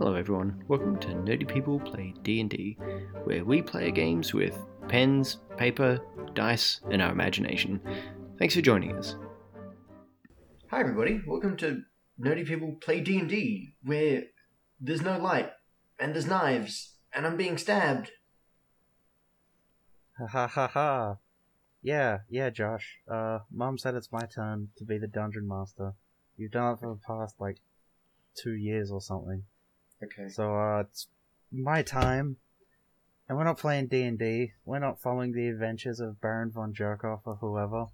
Hello everyone, welcome to Nerdy People Play D&D, where we play games with pens, paper, dice, and our imagination. Thanks for joining us. Hi everybody, welcome to Nerdy People Play D&D, where there's no light, and there's knives, and I'm being stabbed. Ha ha ha ha. Yeah, yeah, Josh. Uh, Mom said it's my turn to be the dungeon master. You've done it for the past, like, two years or something. Okay. So, uh, it's my time. And we're not playing D&D. We're not following the adventures of Baron von Jerkoff or whoever.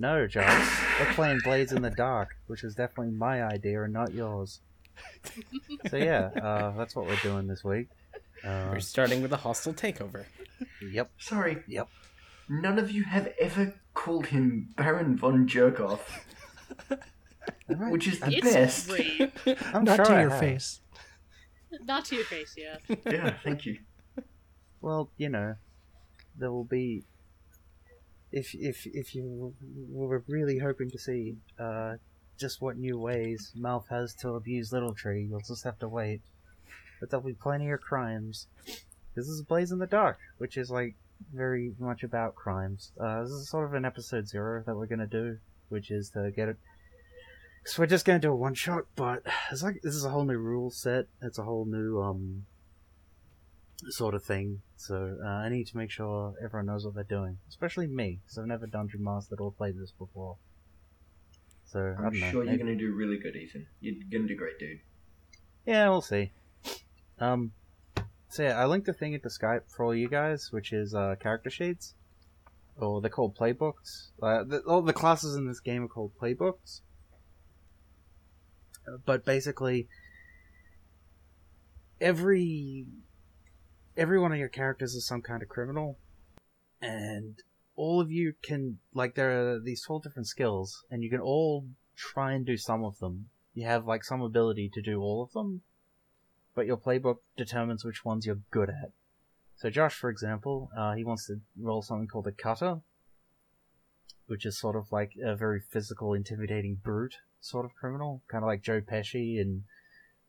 No, Josh. We're playing Blades in the Dark, which is definitely my idea and not yours. so yeah, uh, that's what we're doing this week. Uh, We're starting with a hostile takeover. yep. Sorry, Yep. none of you have ever called him Baron von Jerkoff, which is the It's best. great. I'm Not sure to I your have. face. Not to your face, yeah. yeah, thank you. Well, you know, there will be. If if if you were really hoping to see uh, just what new ways Malf has to abuse Little Tree, you'll just have to wait. But there'll be plenty of crimes. This is Blades in the Dark, which is like very much about crimes. Uh, this is sort of an episode zero that we're gonna do, which is to get it. So we're just gonna do a one shot, but it's like this is a whole new rule set. It's a whole new um sort of thing. So uh, I need to make sure everyone knows what they're doing, especially me, because I've never done dungeon mastered or played this before. So I I'm know. sure you're maybe- to do really good, Ethan. You're going to do great, dude. Yeah, we'll see. Um, so yeah, I linked a thing into Skype for all you guys, which is uh, character sheets, or they're called playbooks. Uh, the, all the classes in this game are called playbooks. But basically, every every one of your characters is some kind of criminal, and all of you can like there are these twelve different skills, and you can all try and do some of them. You have like some ability to do all of them, but your playbook determines which ones you're good at. So Josh, for example, uh, he wants to roll something called a cutter, which is sort of like a very physical, intimidating brute sort of criminal, kind of like Joe Pesci in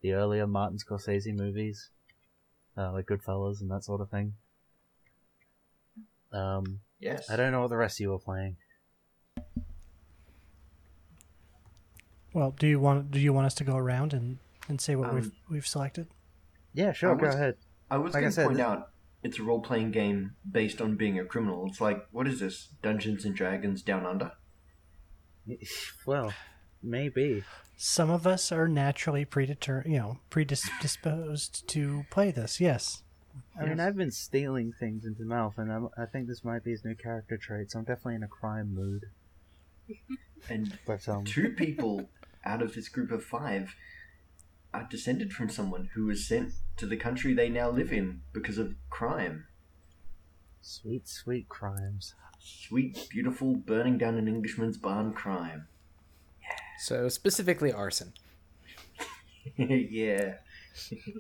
the earlier Martin Scorsese movies, uh, like Goodfellas and that sort of thing. Um, Yes. I don't know what the rest of you are playing. Well, do you want do you want us to go around and, and say what Um, we've we've selected? Yeah, sure, I go was- ahead. I was like going to point this- out it's a role playing game based on being a criminal. It's like, what is this? Dungeons and Dragons Down Under? Well, maybe. Some of us are naturally predetermined, you know, predisposed to play this. Yes. I mean, I've been stealing things into mouth, and I'm, I think this might be his new character trait. So I'm definitely in a crime mood. And But um, two people out of this group of five are descended from someone who was sent to the country they now live in because of crime. sweet, sweet crimes. Sweet, beautiful, burning down an Englishman's barn crime. So specifically arson. yeah. it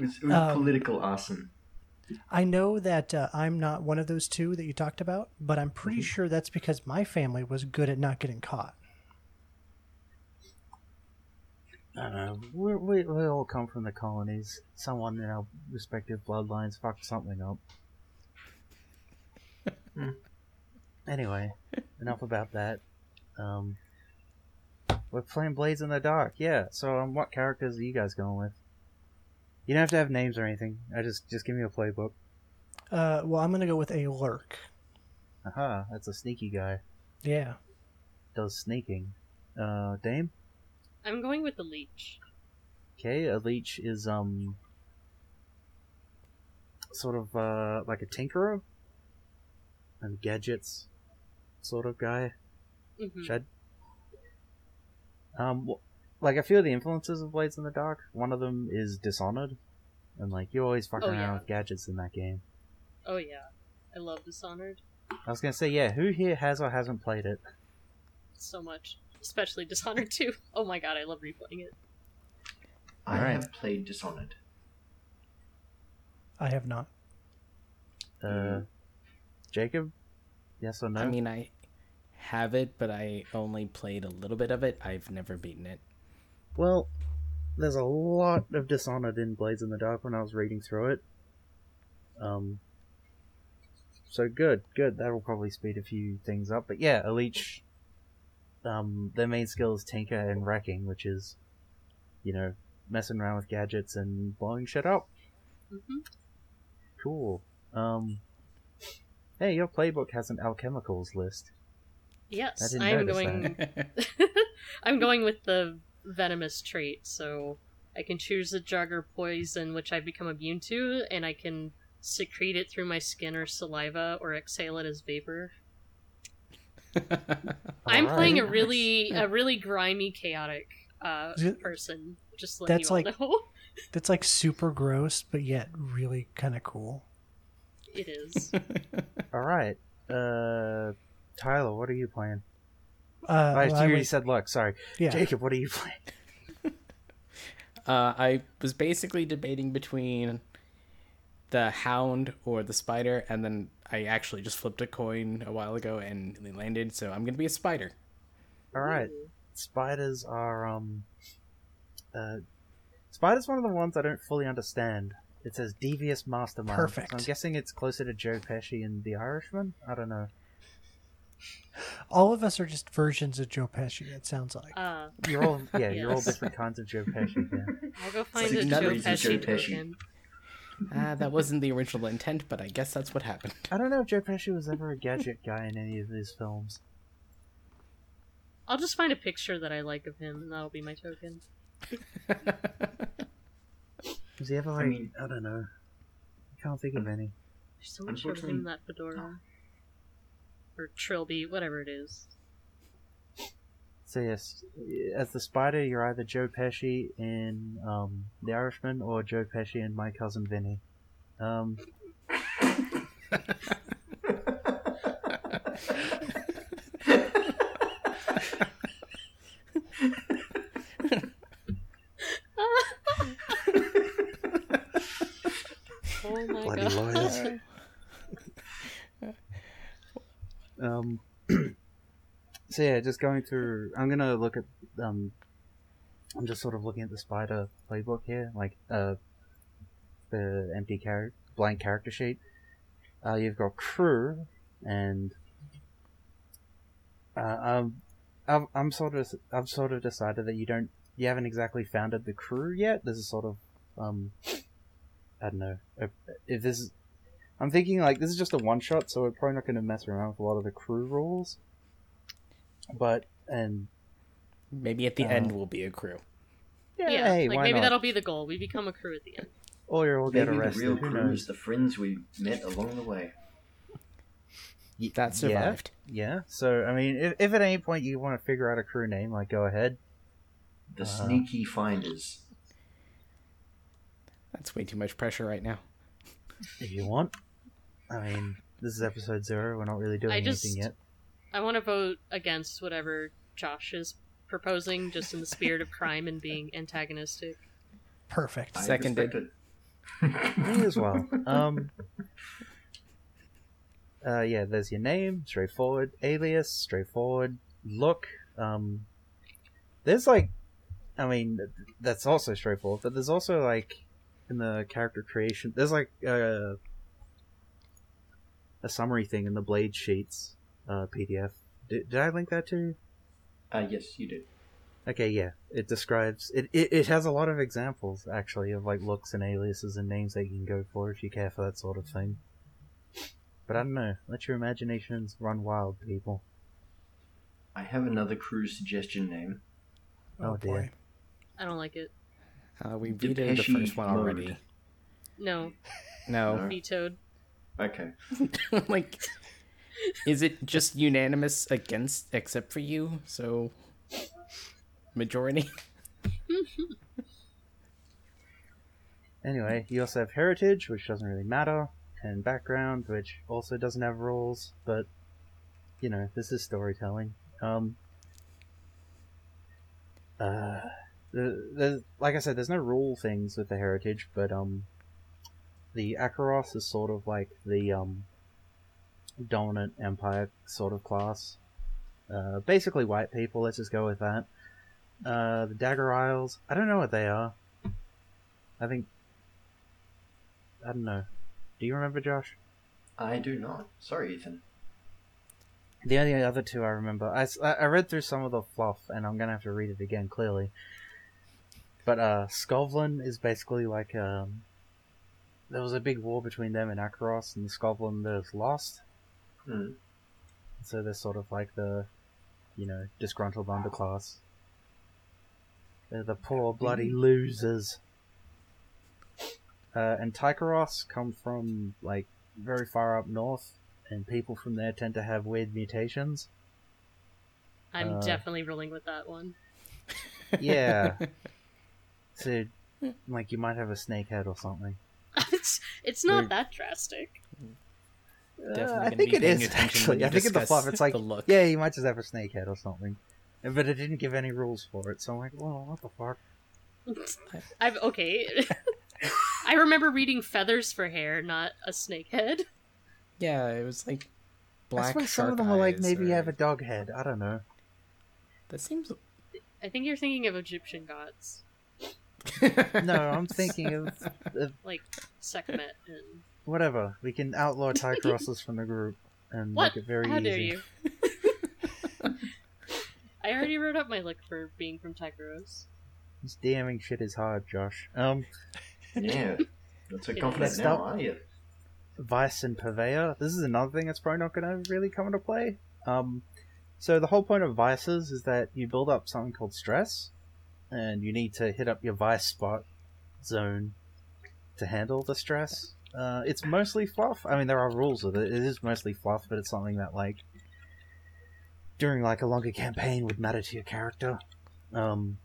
was, it was Um, political arson. I know that uh, I'm not one of those two that you talked about, but I'm pretty sure that's because my family was good at not getting caught. I don't know. We, we, we all come from the colonies. Someone in our respective bloodlines fucked something up. Hmm. anyway, enough about that. Um, we're playing Blades in the Dark. Yeah. So, um, what characters are you guys going with? You don't have to have names or anything. I just just give me a playbook. Uh, well, I'm gonna go with a lurk. Aha, that's a sneaky guy. Yeah. Does sneaking. Uh, Dame? I'm going with the leech. Okay, a leech is, um, sort of, uh, like a tinkerer? And gadgets sort of guy. hmm Should Um, wh- like, a few of the influences of Blades in the Dark, one of them is Dishonored. And, like, you always fucking Oh, around yeah. with gadgets in that game. Oh yeah, I love Dishonored I was gonna say, yeah, who here has or hasn't played it? so much, especially Dishonored 2. Oh my god, I love replaying it. I alright. have played Dishonored. I have not. Uh, Jacob? Yes or no? I mean, I have it, but I only played a little bit of it. I've never beaten it. Well, there's a lot of Dishonored in Blades in the Dark when I was reading through it. Um, so good, good. That'll probably speed a few things up. But yeah, Elite, um, their main skill is Tinker and Wrecking, which is, you know, messing around with gadgets and blowing shit up. hmm Cool. Um, hey, your playbook has an alchemicals list. I Yes, I'm going. I'm going with the venomous trait, so I can choose a drug or poison which I've become immune to, and I can secrete it through my skin or saliva, or exhale it as vapor. I'm playing a really, a really grimy, chaotic uh, it- person. Just letting That's you all like- know. That's like super gross, but yet really kind of cool. it is. All right. Uh, Tyler, what are you playing? Uh, I well, you I already went- said luck. Sorry, yeah. Jacob. What are you playing? Uh, I was basically debating between the hound or the spider, and then I actually just flipped a coin a while ago and it landed, so I'm gonna be a spider. All right. Spiders are um. Uh, spiders one of the ones I don't fully understand. It says devious mastermind. Perfect. So I'm guessing it's closer to Joe Pesci and The Irishman. I don't know. All of us are just versions of Joe Pesci. It sounds like. Uh, You're all yeah. You're all different kinds of Joe Pesci. Yeah. I'll go find like a Joe of these are Pesci, Joe Pesci. token. Ah, that wasn't the original intent, but I guess that's what happened. I don't know if Joe Pesci was ever a gadget guy in any of his films. I'll just find a picture that I like of him, and that'll be my token. Was he ever like? I, mean- I don't know. I can't think of any. There's so much of him in Unfortunately- that fedora. Or trilby, whatever it is. So yes, as the spider, you're either Joe Pesci in um, The Irishman or Joe Pesci in My Cousin Vinny. Um, Oh my Bloody god. lawyers. um, so yeah, just going through. I'm gonna look at. Um, I'm just sort of looking at the spider playbook here, like uh, the empty character, blank character sheet. Uh, you've got crew, and uh, um, I'm, I'm sort of I've sort of decided that you don't you haven't exactly founded the crew yet. There's a sort of um, I don't know if, if this is. I'm thinking like this is just a one shot, so we're probably not going to mess around with a lot of the crew rules. But and Maybe at the Uh, end we'll be a crew. yeah, Yeah, hey, like maybe not? that'll be the goal. We become a crew at the end. Or you'll get Maybe the arrested. real Who crew knows? is the friends we met along the way. Y- That yeah, survived. Yeah. So I mean, if, if at any point you want to figure out a crew name, like go ahead. The Uh. sneaky finders. That's way too much pressure right now. if you want. I mean, this is episode zero. We're not really doing I anything just- yet. I want to vote against whatever Josh is proposing, just in the spirit of crime and being antagonistic. Perfect. Seconded. Me as well. Um. Uh, yeah, there's your name, straightforward. Alias, straightforward. Look, um, there's like, I mean, that's also straightforward. But there's also like, in the character creation, there's like a a summary thing in the Blade Sheets uh, PDF. Did, did I link that to you? Uh, yes, you did. Okay, yeah. It describes it, it. It has a lot of examples actually of like looks and aliases and names that you can go for if you care for that sort of thing. But I don't know. Let your imaginations run wild, people. I have another crew suggestion name. Oh, dear. I don't like it. Uh, we vetoed the first one mode. already. No, No, No. vetoed. Okay. like, is it just unanimous against, except for you? So, majority. Anyway, you also have heritage, which doesn't really matter, and background, which also doesn't have rules. But you know, this is storytelling. Um. Uh, the, the like I said, there's no rule things with the heritage, but um, the Akoros is sort of like the um dominant empire sort of class. Uh, basically white people. Let's just go with that. Uh, the Dagger Isles. I don't know what they are. I think. I don't know. Do you remember, Josh? I do not. Sorry, Ethan. The only other two I remember—I read through some of the fluff, and I'm gonna have to read it again clearly. But uh, Skovlan is basically like um, there was a big war between them and Akoros, and the Skovlanders lost. Hmm. So they're sort of like the, you know, disgruntled underclass. They're the poor bloody losers. Uh, and Tycheros come from like very far up north, and people from there tend to have weird mutations. I'm Uh, definitely rolling with that one. Yeah. so, like, you might have a snake head or something. it's it's not Weird. that drastic. Definitely Uh, I think be it paying is attention when actually. I think in the fluff, it's like, the look. yeah, you might just have a snake head or something. But it didn't give any rules for it, so I'm like, well, what the fuck? I've okay. I remember reading feathers for hair, not a snake head. Yeah, it was like I black swear some of them are like maybe or- have a dog head. I don't know. That seems. I think you're thinking of Egyptian gods, No, I'm thinking of, of like Sekhmet and whatever. We can outlaw Tycrosses from the group and what? make it very How easy. dare you? I already wrote up my look for being from Tycheros. This damning shit is hard, Josh. Um, Yeah. Not so Yeah. confident now, stop. are you? Vice and Purveyor. This is another thing that's probably not going to really come into play. Um, so the whole point of vices is that you build up something called stress, and you need to hit up your vice spot zone to handle the stress. Uh, it's mostly fluff. I mean, there are rules with it. It is mostly fluff, but it's something that like during like a longer campaign would matter to your character. Um,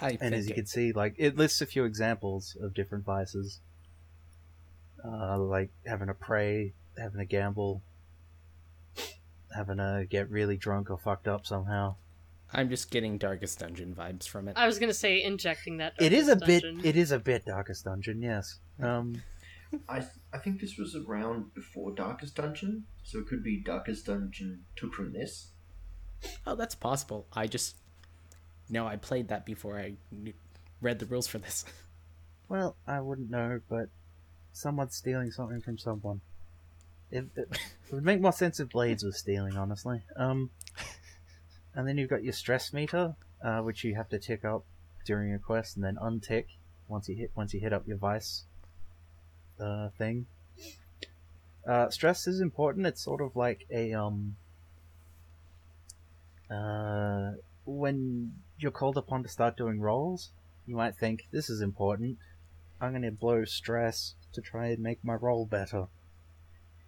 I and as you it- can see, like it lists a few examples of different vices, uh, like having a prey, having a gamble, having to get really drunk or fucked up somehow. I'm just getting Darkest Dungeon vibes from it. I was gonna say injecting that. it is a Dungeon. bit. It is a bit Darkest Dungeon, yes. Um, I I think this was around before Darkest Dungeon, so it could be Darkest Dungeon took from this. Oh, that's possible. I just no, I played that before I knew, read the rules for this. well, I wouldn't know, but someone's stealing something from someone. It, it, it would make more sense if Blades was stealing, honestly. Um, and then you've got your stress meter, uh, which you have to tick up during your quest, and then untick once you hit once you hit up your vice uh, thing. Uh, stress is important. It's sort of like a um. Uh, when you're called upon to start doing rolls, you might think this is important. I'm going to blow stress to try and make my roll better.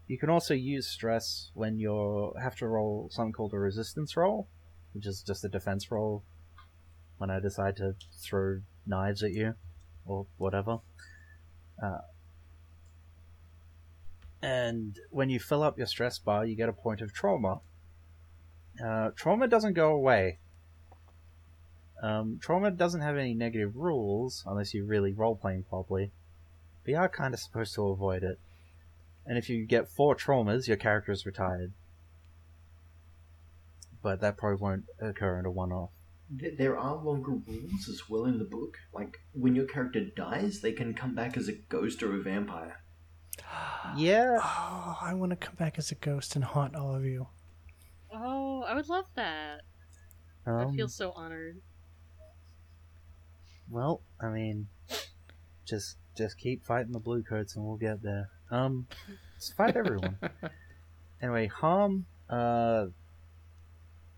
You can also use stress when you have to roll something called a resistance roll, which is just a defense roll. When I decide to throw knives at you, or whatever. Uh, and when you fill up your stress bar, you get a point of trauma. Uh, trauma doesn't go away. Um, trauma doesn't have any negative rules unless you're really role playing properly. But you are kind of supposed to avoid it. And if you get four traumas, your character is retired. But that probably won't occur in a one off. There are longer rules as well in the book. Like when your character dies, they can come back as a ghost or a vampire. Yeah, Oh, I want to come back as a ghost and haunt all of you. Oh, I would love that. I um, feel so honored. well, I mean, just just keep fighting the blue coats and we'll get there. Um, just fight everyone. Anyway, harm. Uh,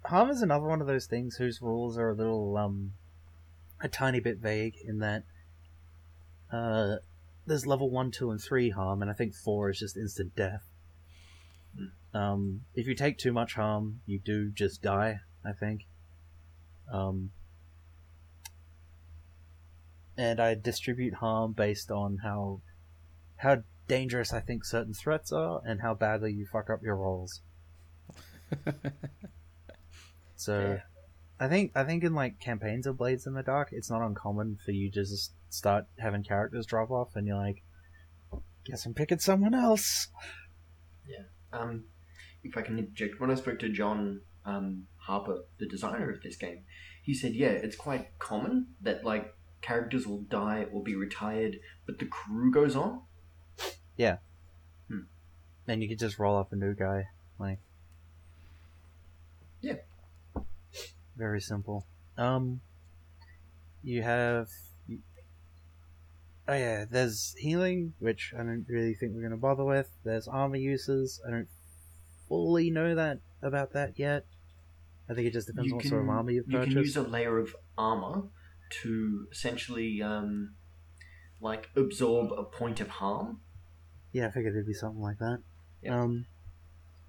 harm is another one of those things whose rules are a little um, a tiny bit vague in that. Uh, there's level one, two, and three harm, and I think four is just instant death. Um, if you take too much harm, you do just die. I think. Um, and I distribute harm based on how how dangerous I think certain threats are and how badly you fuck up your rolls. So, I think I think in like campaigns of Blades in the Dark, it's not uncommon for you to just start having characters drop off, and you're like, guess I'm picking someone else. Yeah. Um, if I can interject, when I spoke to John, um, Harper, the designer of this game, he said, yeah, it's quite common that like characters will die or be retired, but the crew goes on. Yeah. Hmm. And you could just roll up a new guy. Like Yeah. Very simple. Um you have Oh yeah, there's healing, which I don't really think we're gonna bother with. There's armor uses. I don't fully know that about that yet. I think it just depends You on what sort of armor you've you purchased. can use a layer of armor to essentially um, like absorb a point of harm. Yeah, I figured it'd be something like that. Yeah. Um,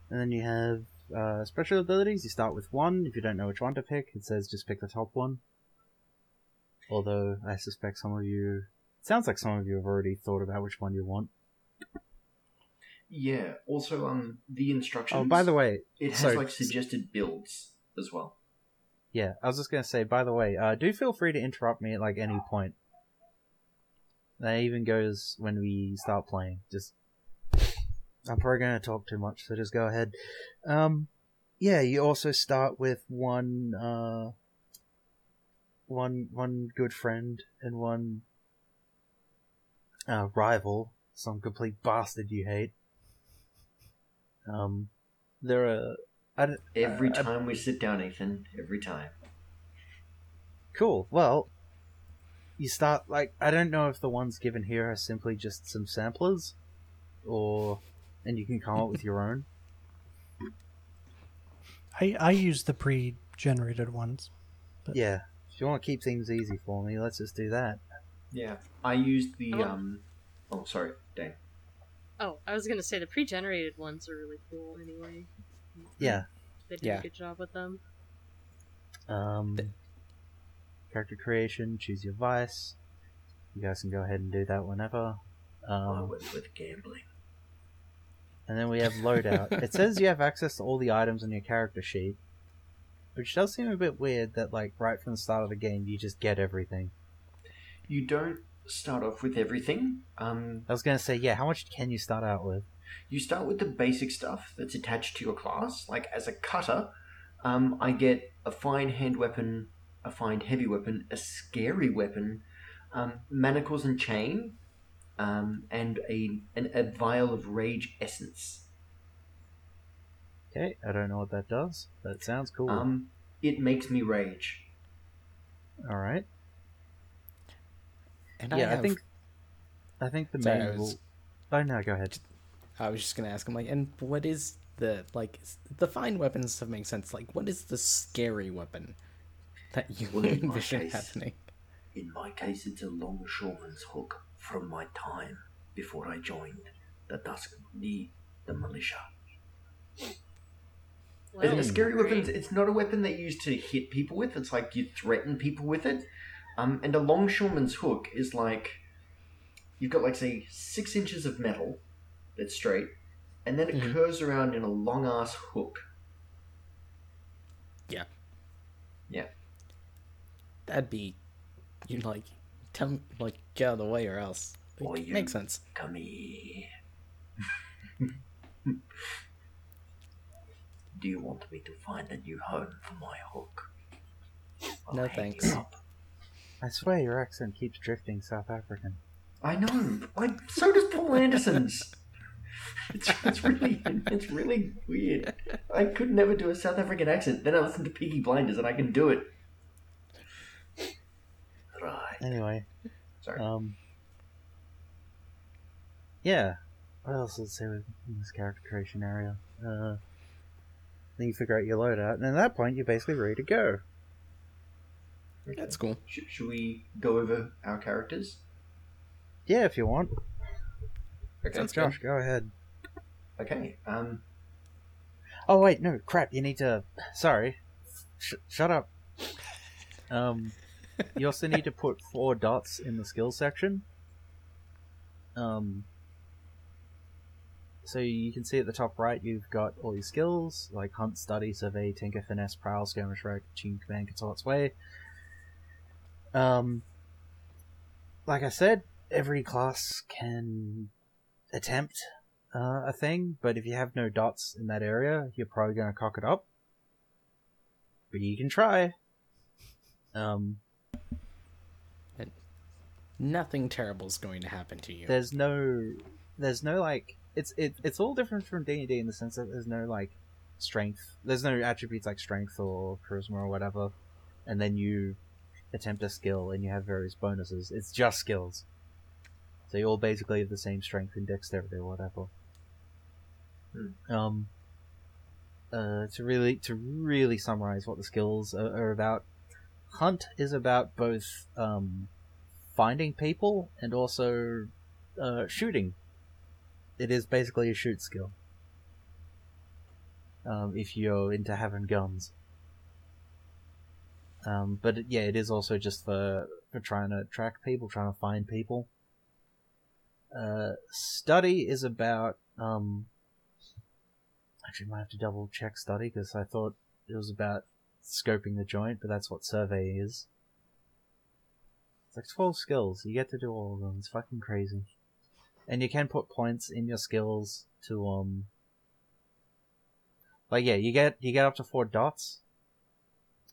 and then you have uh, special abilities. You start with one. If you don't know which one to pick, it says just pick the top one. Although I suspect some of you, sounds like some of you have already thought about which one you want. Yeah. Also, um, the instructions. Oh, by the way, it has sorry. like suggested builds as well. yeah, I was just gonna say. By the way, uh, do feel free to interrupt me at like any point. That even goes when we start playing. Just, I'm probably gonna talk too much, so just go ahead. Um, yeah, you also start with one, uh, one, one good friend and one, uh, rival, some complete bastard you hate. Um, there are, I don't, Every uh, time we sit down, Ethan. Every time. Cool. Well, you start like I don't know if the ones given here are simply just some samplers, or and you can come up with your own. I, I use the pre-generated ones. But- Yeah. If you want to keep things easy for me, let's just do that. Yeah. I used the Oh. um. Oh, sorry, Dane. Oh, I was gonna say the pre-generated ones are really cool. Anyway, Yeah. they did Yeah. a good job with them. Um, character creation. Choose your vice. You guys can go ahead and do that whenever. I Um, went with gambling. And then we have loadout. it says you have access to all the items on your character sheet, which does seem a bit weird. That like right from the start of the game, you just get everything. You don't start off with everything. Um, I was gonna say, yeah. How much can you start out with? you start with the basic stuff that's attached to your class. Like as a cutter, um, I get a fine hand weapon, a fine heavy weapon, a scary weapon, um, manacles and chain, um, and a an, a vial of rage essence. Okay, I don't know what that does. That sounds cool. Um, it makes me rage. All right. And yeah, I, have- think. I think the Sorry, main I was- rule. Oh no, go ahead. I was just gonna ask him like, and what is the like the fine weapons stuff makes sense. Like, what is the scary weapon that you Well, envision happening? In my case, it's a longshoreman's hook from my time before I joined the Dusk, the the militia. Well, a scary weapon, it's not a weapon that you use to hit people with. It's like you threaten people with it. Um, and a longshoreman's hook is like you've got like say six inches of metal that's straight, and then it Mhm. curves around in a long ass hook. Yeah. Yeah. That'd be, you know, like, tell me, like, get out of the way or else. Like, Or you- Makes sense. Come here. Do you want me to find a new home for my hook? I'll No, thanks. I swear your accent keeps drifting South African. I know. Like so does Paul Anderson's. It's, it's really it's really weird. I could never do a South African accent. Then I listen to Peaky Blinders and I can do it. Right. Anyway, Sorry. um, yeah. What else does it say in this character creation area? Uh, then you figure out your loadout, and at that point, you're basically ready to go. That's cool. Should, should we go over our characters? Yeah, if you want. Okay. Sounds Josh, go ahead. Okay. Um. Oh wait, no, crap. You need to. Sorry, Sh- shut up. Um, you also need to put four dots in the skill section. Um, so you can see at the top right, you've got all your skills like hunt, study, survey, tinker, finesse, prowl, skirmish, rogue, tune, command, consort, sway. Um, like I said, every class can attempt uh, a thing, but if you have no dots in that area, you're probably going to cock it up. but you can try. Um, Nothing terrible is going to happen to you. there's no, there's no like, it's it, it's all different from D and D in the sense that there's no like strength. There's no attributes like strength or charisma or whatever, and then you attempt a skill and you have various bonuses. It's just skills. So you all basically have the same strength and dexterity or whatever. Um. Uh, to really to really summarize what the skills are, are about, hunt is about both um, finding people and also uh, shooting. It is basically a shoot skill. Um, if you're into having guns. Um, but yeah, it is also just for for trying to track people, trying to find people. Uh, study is about um. Actually, might have to double check study because I thought it was about scoping the joint, but that's what survey is. It's like twelve skills. You get to do all of them. It's fucking crazy. And you can put points in your skills to um. Like yeah, you get you get up to four dots,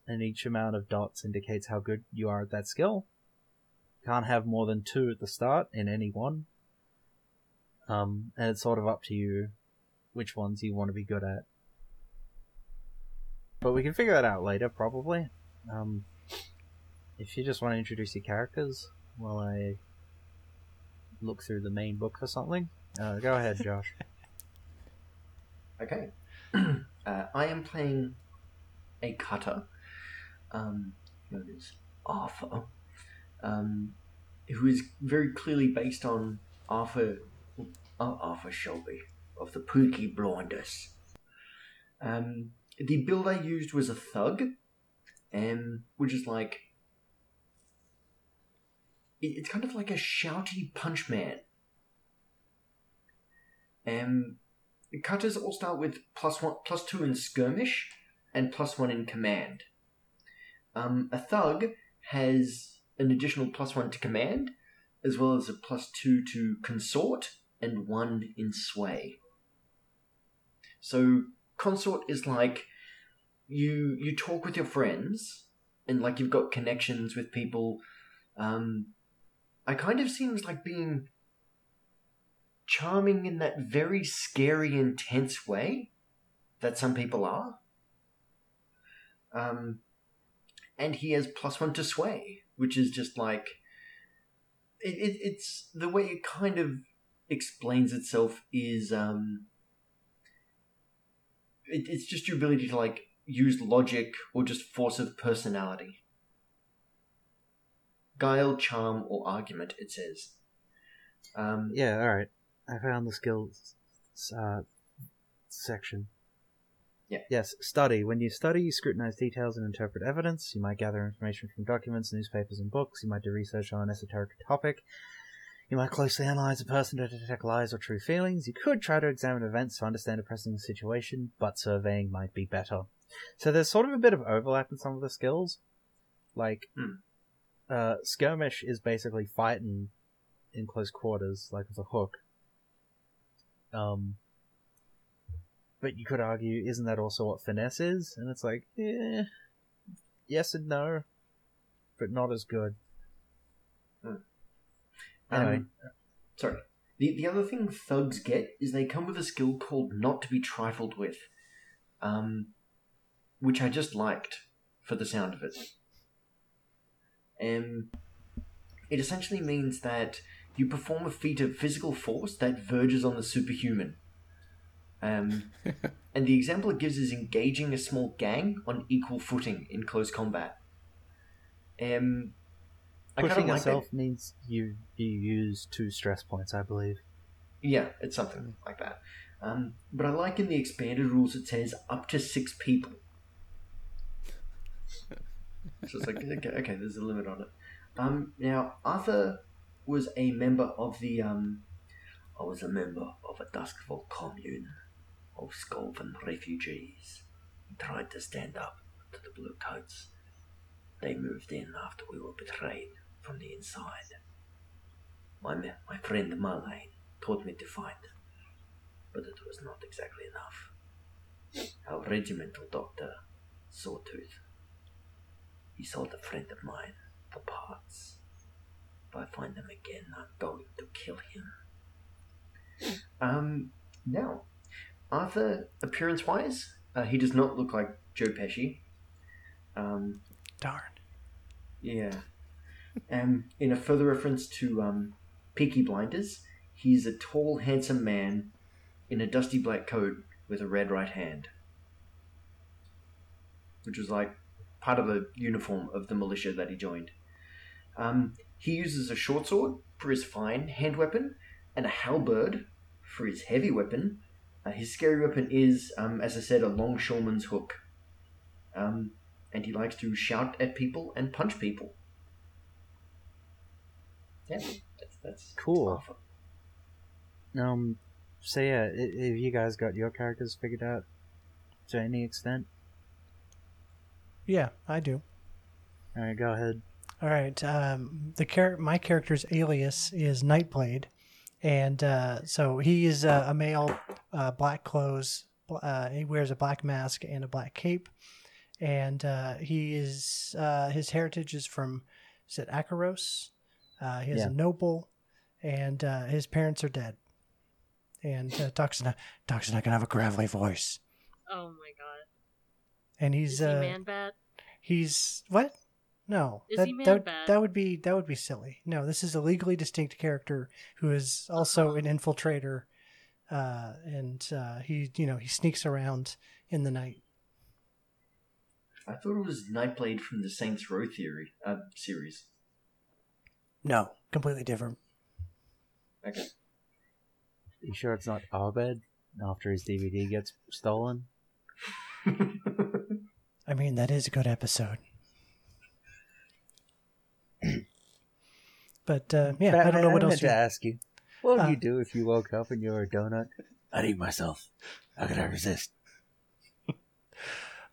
and each amount of dots indicates how good you are at that skill. Can't have more than two at the start in any one. Um, and it's sort of up to you which ones you want to be good at. But we can figure that out later, probably. Um, if you just want to introduce your characters while I look through the main book or something, uh, go ahead, Josh. Okay. uh, I am playing a cutter, um, known as Arthur, um, who is very clearly based on Arthur, uh, Arthur Shelby of the Peaky Blinders. Um, the build I used was a thug, um, which is like it's kind of like a shouty punch man. Um, cutters all start with plus one, plus two in skirmish, and plus one in command. Um, a thug has an additional plus one to command, as well as a plus two to consort and one in sway. So consort is like you you talk with your friends and like you've got connections with people. Um, I kind of seems like being charming in that very scary, intense way that some people are. Um, and he has plus one to sway, which is just like it, it, it's the way it kind of explains itself is um, it, it's just your ability to like use logic or just force of personality. Guile, charm, or argument, it says. Um, Yeah, alright. I found the skills uh, section. Yeah. Yes, study. When you study, you scrutinize details and interpret evidence. You might gather information from documents, newspapers, and books. You might do research on an esoteric topic. You might closely analyze a person to detect lies or true feelings. You could try to examine events to understand a pressing situation, but surveying might be better. So there's sort of a bit of overlap in some of the skills. Like, Hmm. Uh, skirmish is basically fighting in close quarters, like with a hook. Um, but you could argue, isn't that also what finesse is? And it's like, eh, yes and no, but not as good. Anyway, Um, sorry. The, the other thing thugs get is they come with a skill called Not to be Trifled with, um, which I just liked for the sound of it. Um, it essentially means that you perform a feat of physical force that verges on the superhuman. Um, and the example it gives is engaging a small gang on equal footing in close combat. Um, I kinda pushing like that- yourself means you you use two stress points, I believe. Yeah, it's something like that. Um, but I like in the expanded rules it says up to six people. it's like okay, okay, there's a limit on it. Um, now Arthur was a member of the um, I was a member of a Duskwall commune of Skovlan refugees. He tried to stand up to the Blue Coats. They moved in after we were betrayed from the inside. My my friend Marlene taught me to fight, but it was not exactly enough. Our regimental doctor, Sawtooth, He sold a friend of mine the parts. If I find them again, I'm going to kill him. Um, now, Arthur, appearance wise, uh, he does not look like Joe Pesci. Um, Darn. yeah. And in a further reference to um, Peaky Blinders, he's a tall, handsome man in a dusty black coat with a red right hand. Which was like part of the uniform of the militia that he joined. Um, he uses a short sword for his fine hand weapon and a halberd for his heavy weapon. Uh, his scary weapon is, um, as I said, a longshoreman's hook. Um, and he likes to shout at people and punch people. Yeah, that's, that's Cool. Um, so yeah, have you guys got your characters figured out to any extent? Yeah, I do. All right, go ahead. All right. Um, the char- my character's alias is Nightblade, and uh, so he is uh, a male, uh, black clothes. Uh, he wears a black mask and a black cape, and uh, he is uh, his heritage is from is it Akoros? Uh, he is Yeah. a noble, and uh, his parents are dead. And uh, talks not talks have a gravelly voice, Oh my god. And he's Is he uh, man bat? He's what? No, Is that he that, would- Man-Bat? that would be that would be silly. No, this is a legally distinct character who is also an infiltrator, uh, and uh, he you know he sneaks around in the night. I thought it was Nightblade from the Saints Row theory uh, series. No, completely different. Okay. You sure it's not Abed after his DVD gets stolen? I mean, that is a good episode. but uh, yeah, I don't know what else. meant to ask you. What would Uh, you do if you woke up and you were a donut? I'd eat myself. How could I resist?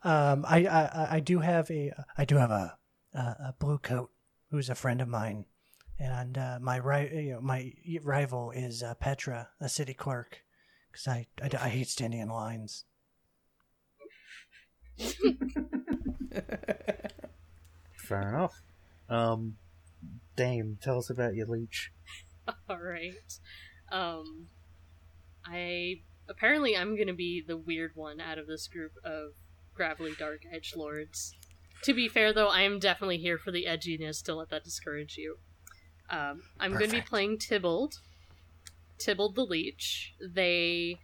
um, I, I I do have a I do have a a, a blue coat who's a friend of mine, and uh, my ri- you know my rival is uh, Petra, a city clerk, because I, I I hate standing in lines. Fair enough. Um, Dame, tell us about your leech. All right. Um, I apparently I'm gonna be the weird one out of this group of gravelly dark edge lords. To be fair, though, I am definitely here for the edginess. Don't let that discourage you. Um, I'm going to be playing Tybalt. Tybalt the Leech. They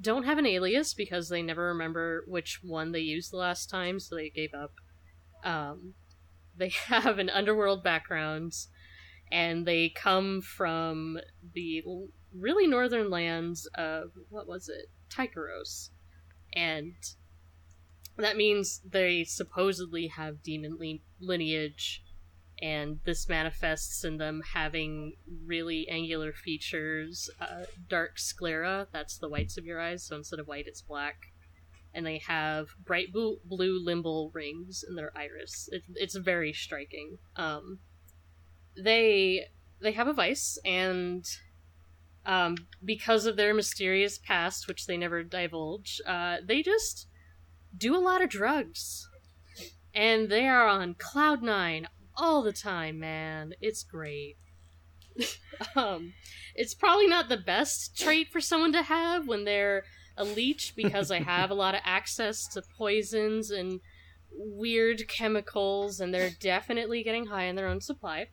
don't have an alias because they never remember which one they used the last time, so they gave up. Um, they have an underworld background, and they come from the really northern lands of what was it, Tycheros, and that means they supposedly have demon lineage, and this manifests in them having really angular features, uh, dark sclera. That's the whites of your eyes, so instead of white, it's black. And they have bright blue, limbal rings in their iris. It, it's very striking. Um, they they have a vice, and um, because of their mysterious past, which they never divulge, uh, they just do a lot of drugs. And they are on cloud nine all the time, man. It's great. um, it's probably not the best trait for someone to have when they're a leech because I have a lot of access to poisons and weird chemicals, and they're definitely getting high in their own supply.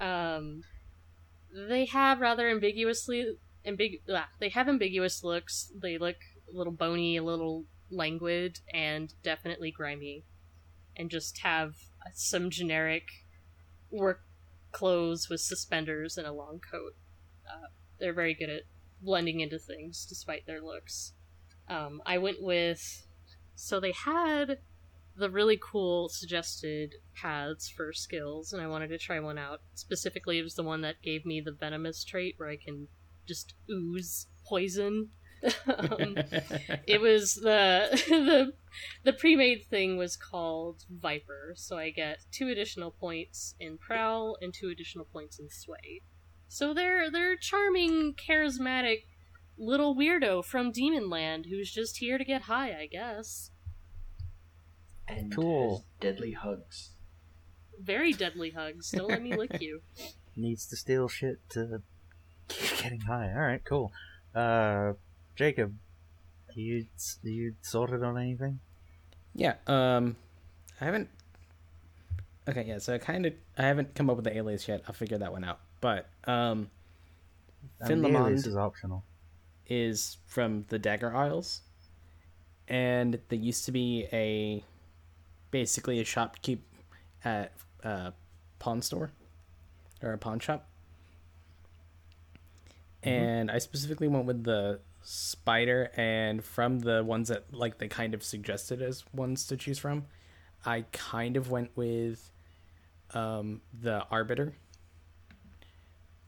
Um, they have rather ambiguously ambig- ah, they have ambiguous looks. They look a little bony, a little languid, and definitely grimy, and just have some generic work clothes with suspenders and a long coat. Uh, they're very good at blending into things despite their looks. Um, I went with so they had the really cool suggested paths for skills, and I wanted to try one out. Specifically, it was the one that gave me the venomous trait where I can just ooze poison. Um, it was the the the pre-made thing was called Viper, so I get two additional points in Prowl and two additional points in Sway. So they're they're charming, charismatic little weirdo from Demonland who's just here to get high, I guess. and Cool. has deadly hugs. Very deadly hugs. Don't let me lick you. Needs to steal shit to keep getting high. All right, cool. Uh, Jacob, you you sorted on anything? Yeah. Um, I haven't. Okay, yeah. So I kind of I haven't come up with the alias yet. I'll figure that one out. But um, Finn Um, the alias Lamond is optional. is from the Dagger Isles, and there used to be a basically a shopkeep at a pawn store or a pawn shop. And I specifically went with the spider, and from the ones that like they kind of suggested as ones to choose from, I kind of went with um, the arbiter.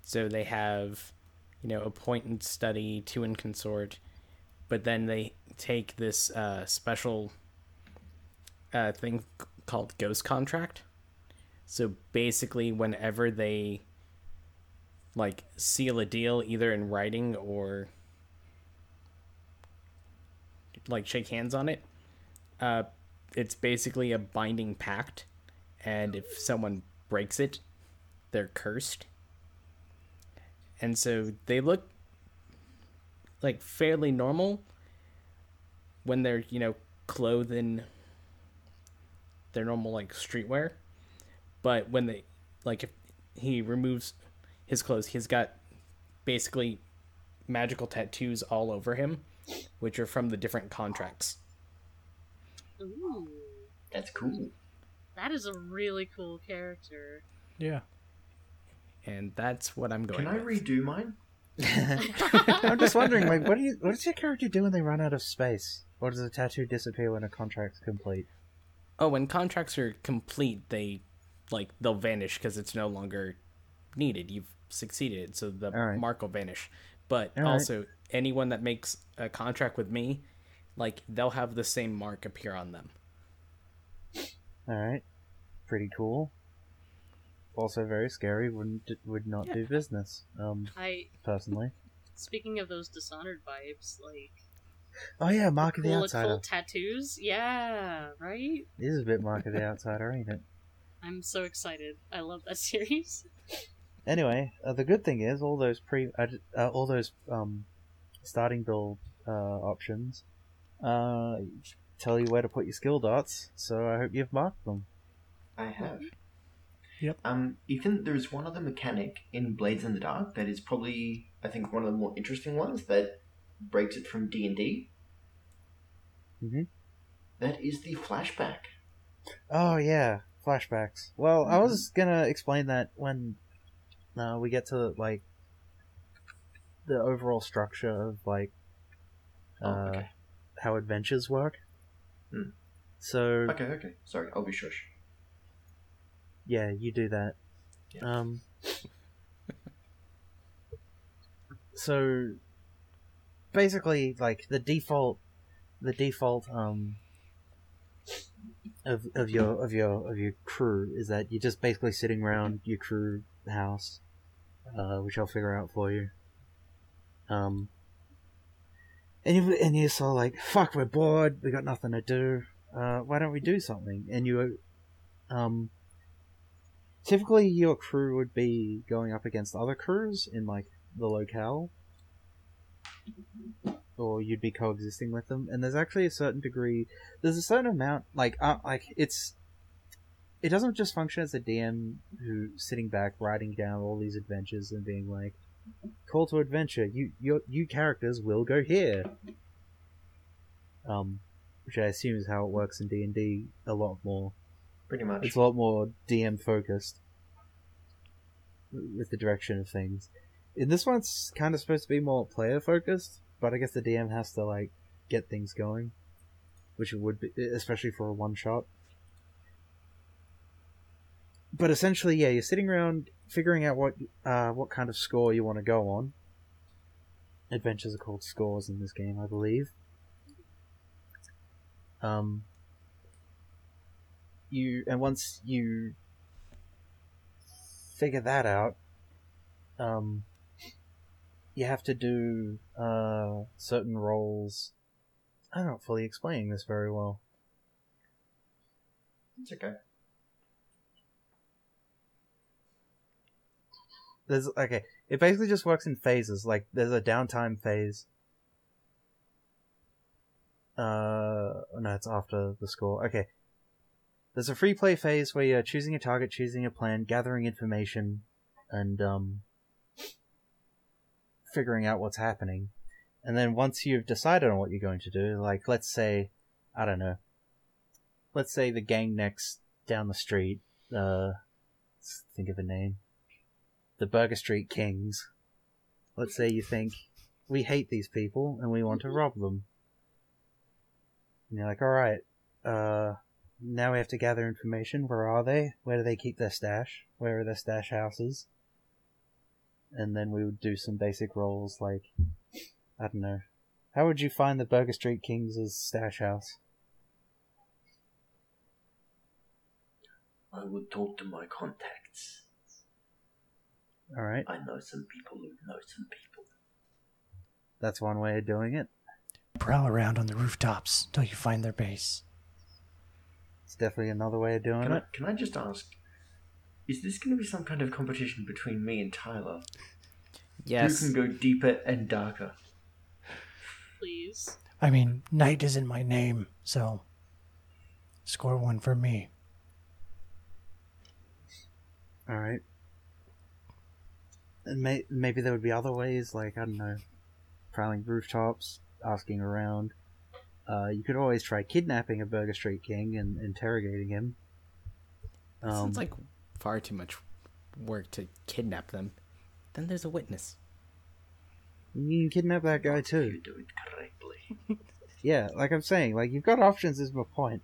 So they have, you know, appoint and study, two and consort, but then they take this uh, special uh, thing called ghost contract. So basically, whenever they like seal a deal, either in writing or like shake hands on it, uh, it's basically a binding pact, and if someone breaks it, they're cursed. And so they look like fairly normal when they're you know clothed in their normal like streetwear but when they like if he removes his clothes he's got basically magical tattoos all over him which are from the different contracts Ooh, That's cool. that is a really cool character. Yeah. and that's what i'm going Can I with. redo mine? I'm just wondering, like, what do you, what does your character do when they run out of space? Or does the tattoo disappear when a contract's complete? oh when contracts are complete they like they'll vanish because it's no longer needed you've succeeded so the All right. mark will vanish but All right. also anyone that makes a contract with me like they'll have the same mark appear on them All right, pretty cool. Also very scary. Wouldn't d- would not do business. Um, I personally. speaking of those dishonored vibes, like Oh yeah, Mark of the cool Outsider. occult tattoos. Yeah, right. This is a bit Mark of the Outsider, ain't it? I'm so excited. I love that series. Anyway, uh, the good thing is all those pre, uh, uh, all those um, starting build uh, options, uh, tell you where to put your skill dots. So I hope you've marked them. I have. Yep. Um, Ethan, there's one other mechanic in Blades in the Dark that is probably, I think, one of the more interesting ones that breaks it from D and D. Mhm. That is the flashback. Oh yeah, flashbacks. Well, I was gonna explain that when uh, we get to like the overall structure of like Oh, uh, okay. how adventures work. Hmm. So Okay, okay. Sorry, I'll be shush. yeah, you do that. Yeah. Um. so basically, like the default, the default um of of your of your of your crew is that you're just basically sitting around your crew house, uh, which I'll figure out for you. Um. And you and you're so like, fuck, we're bored, we got nothing to do. Uh, why don't we do something? And you, um, typically your crew would be going up against other crews in like the locale or you'd be coexisting with them and there's actually a certain degree there's a certain amount like uh, like it's it doesn't just function as a dm who sitting back writing down all these adventures and being like call to adventure you your you characters will go here um which i assume is how it works in d&d a lot more Pretty much. it's a lot more DM focused with the direction of things. In this one, it's kind of supposed to be more player focused, but I guess the DM has to like get things going, which it would be, especially for a one shot. But essentially, yeah, you're sitting around figuring out what uh, what kind of score you want to go on. Adventures are called scores in this game, I believe. Um, you and once you figure that out, um, you have to do uh, certain rolls. I'm not fully explaining this very well. It's okay. There's okay. It basically just works in phases. Like there's a downtime phase. Uh, no, it's after the score. Okay. There's a free play phase where you're choosing a target, choosing a plan, gathering information, and um, figuring out what's happening. And then once you've decided on what you're going to do, like let's say, I don't know, let's say the gang next down the street, uh, think of a name, the Burger Street Kings. Let's say you think we hate these people and we want to rob them. And you're like, all right, uh, now we have to gather information. Where are they? Where do they keep their stash? Where are their stash houses? And then we would do some basic rolls like, I don't know, how would you find the Burger Street Kings' stash house? I would talk to my contacts. All right, I know some people who know some people. that's one way of doing it. Prowl around on the rooftops till you find their base. It's definitely another way of doing Can I, it. can I just ask, is this going to be some kind of competition between me and Tyler? Yes. Who can go deeper and darker? Please. I mean, Night is in my name, so score one for me. All right. And may- maybe there would be other ways, like I don't know, prowling rooftops, asking around. Uh, you could always try kidnapping a Burger Street King and interrogating him. Um, Sounds like far too much work to kidnap them. Then there's a witness. you can kidnap that guy You too. do it correctly. Yeah, like I'm saying, like you've got options. Is my point.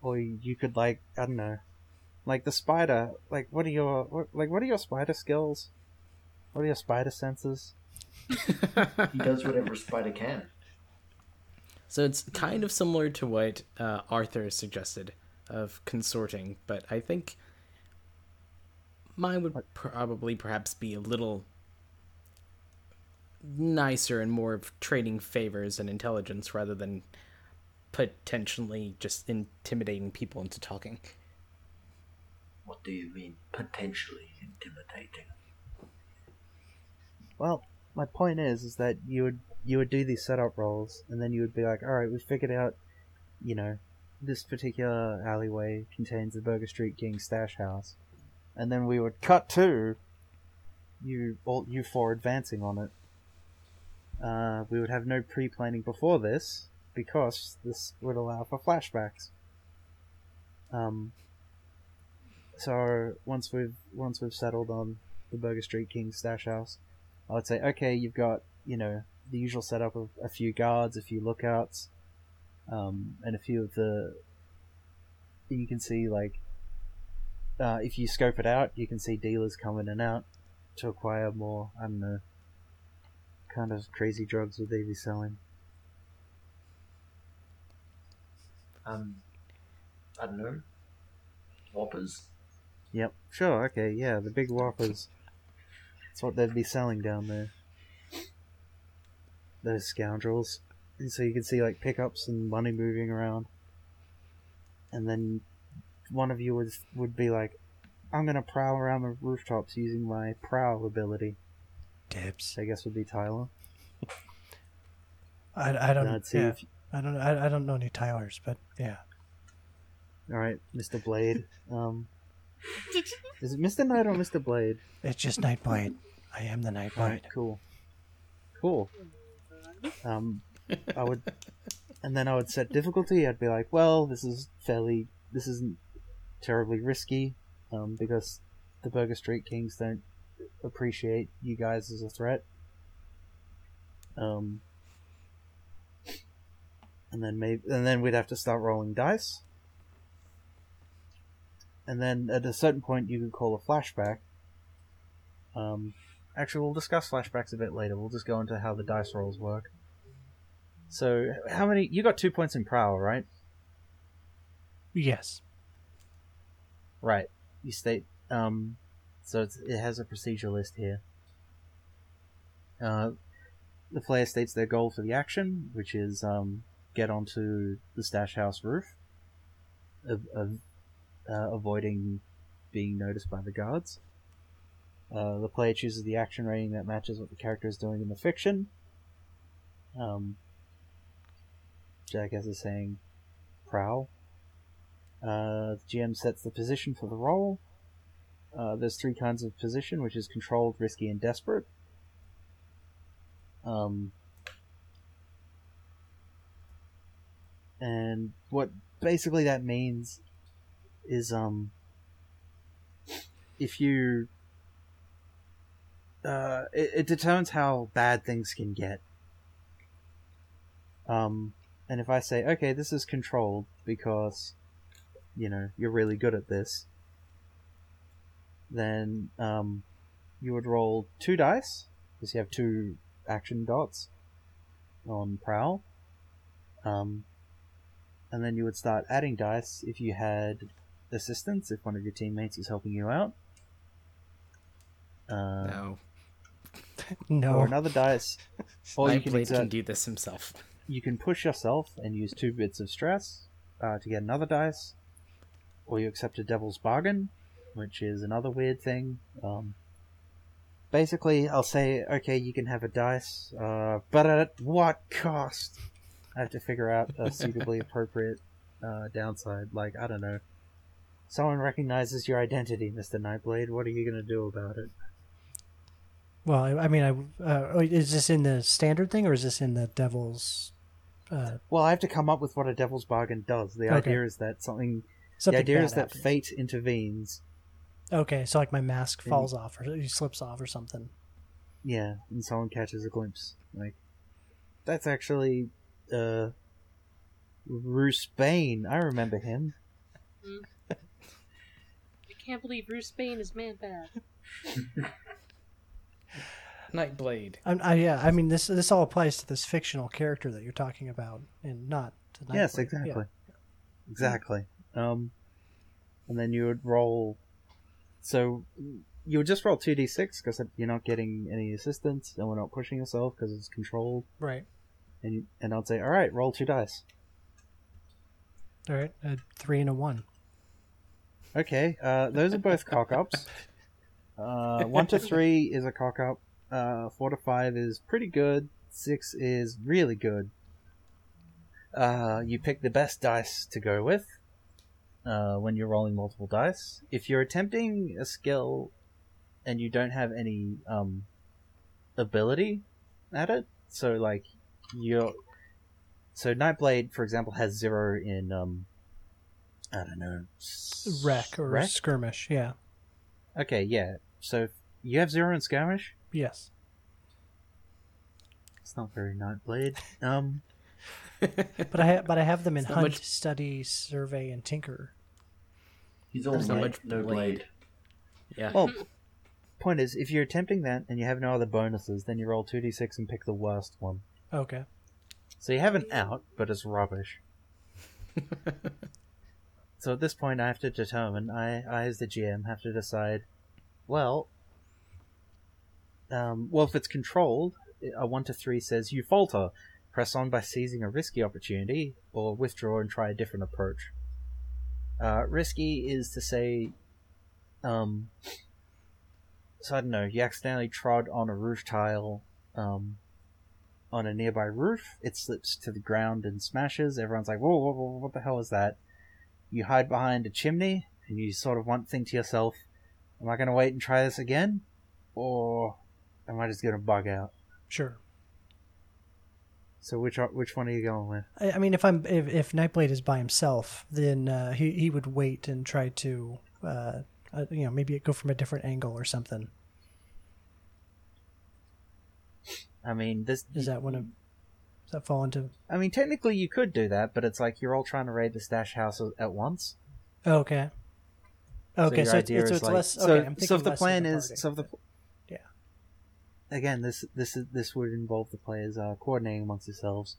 Or you could like I don't know, like the spider. Like what are your what, like what are your spider skills? What are your spider senses? He does whatever spider can. So it's kind of similar to what uh, Arthur suggested of consorting, but I think mine would probably perhaps be a little nicer and more of trading favors and intelligence rather than potentially just intimidating people into talking. What do you mean, potentially intimidating? Well, my point is, is that you would you would do these setup rolls, and then you would be like, all right, we figured out, you know, this particular alleyway contains the Burger Street King stash house, and then we would cut to you all you four advancing on it. Uh, we would have no pre-planning before this because this would allow for flashbacks. Um. So once we've once we've settled on the Burger Street King stash house, I would say, okay, you've got, you know, the usual setup of a few guards, a few lookouts, um, and a few of the. You can see, like, uh, if you scope it out, you can see dealers come in and out to acquire more, I don't know, kind of crazy drugs would they be selling. Um, I don't know. Whoppers. Yep, sure, okay, yeah, the big whoppers. That's what they'd be selling down there. Those scoundrels. And so you can see like pickups and money moving around. And then one of you would would be like, I'm gonna prowl around the rooftops using my prowl ability. Dibs. I guess would be Tyler. I, I don't. And yeah, if I don't. I, I don't know any Tylers, but yeah. Alright, Mr. Blade. Um Is it Mr. Knight or Mr. Blade? It's just Nightblade. I am the Nightblade. Alright, cool. Cool. Um, I would, and then I would set difficulty. I'd be like, well, this is fairly, this isn't terribly risky, um, because the Burger Street Kings don't appreciate you guys as a threat. Um, and then maybe, and then we'd have to start rolling dice. And then at a certain point, you could call a flashback. Um, Actually, we'll discuss flashbacks a bit later. We'll just go into how the dice rolls work. So, how many? You got two points in prowl, right? Yes. Right. You state. Um, so it's, it has a procedure list here. Uh, the player states their goal for the action, which is um, get onto the stash house roof. of, of uh, avoiding being noticed by the guards. Uh, the player chooses the action rating that matches what the character is doing in the fiction. Um, guess is saying prowl. Uh, the GM sets the position for the roll. Uh, there's three kinds of position, which is controlled, risky, and desperate. Um, and what basically that means is um, if you uh, it, it determines how bad things can get. Um, and if I say, okay, this is controlled because, you know, you're really good at this, then um, you would roll two dice because you have two action dots on prowl. Um, and then you would start adding dice if you had assistance, if one of your teammates is helping you out. Uh, No. No. Or another dice. Or you can, exert, can do this himself. you can push yourself and use two bits of stress uh, to get another dice. Or you accept a devil's bargain, which is another weird thing. Um, basically, I'll say, okay, you can have a dice, uh, but at what cost? I have to figure out a suitably appropriate uh, downside. Like, I don't know. Someone recognizes your identity, Mr. Nightblade. What are you going to do about it? Well, I, I mean, I uh, is this in the standard thing or is this in the devil's? Uh, Well, I have to come up with what a devil's bargain does. The Okay. idea is that something. something the idea is that happens. fate intervenes. Okay, so like my mask Then- falls off or he slips off or something. Yeah, and someone catches a glimpse. Like, that's actually uh, Bruce Bane. I remember him. I can't believe Bruce Bane is man bad. Nightblade. I, I, yeah, I mean this this all applies to this fictional character that you're talking about, and not to yes, Nightblade. exactly, exactly. Um, and then you would roll. So you would just roll two d six because you're not getting any assistance, and we're not pushing yourself because it's controlled. Right. And and I'd say, all right, roll two dice. All right. A three and a one. Okay, uh, those are both cock ups. Uh, one to three is a cock up. Uh, four to five is pretty good. Six is really good. Uh, you pick the best dice to go with uh, when you're rolling multiple dice. If you're attempting a skill and you don't have any um, ability at it, so like you're so Nightblade, for example, has zero in um, I don't know s- Wreck or wreck? skirmish. Yeah. Okay, yeah. So you have zero in skirmish. Yes. It's not very Nightblade. Um, But I ha- but I have them in hunt, much- study, survey, and tinker. He's all There's not much no blade. blade. Yeah. well, point is, if you're attempting that and you have no other bonuses, then you roll two d six and pick the worst one. Okay. So you have an out, but it's rubbish. so at this point, I have to determine. I, I as the GM, have to decide. Well, um, well, if it's controlled, a one to three says you falter, press on by seizing a risky opportunity, or withdraw and try a different approach. Uh, risky is to say, um, so I don't know, you accidentally trod on a roof tile, um, on a nearby roof. It slips to the ground and smashes. Everyone's like, whoa, whoa, whoa, what the hell is that? You hide behind a chimney, and you sort of want to think to yourself, am I going to wait and try this again? Or am I just going to bug out? Sure. So which are, which one are you going with? I, I mean, if I'm if, if Nightblade is by himself, then uh, he he would wait and try to uh, uh, you know maybe go from a different angle or something. I mean, this. is that one of does that fall into? I mean, technically you could do that, but it's like you're all trying to raid the stash house at once. Okay. Okay, your so, it's, it's, so it's like- less. Okay, so, so if the plan is, so if the yeah. again, this this is this would involve the players uh, coordinating amongst themselves.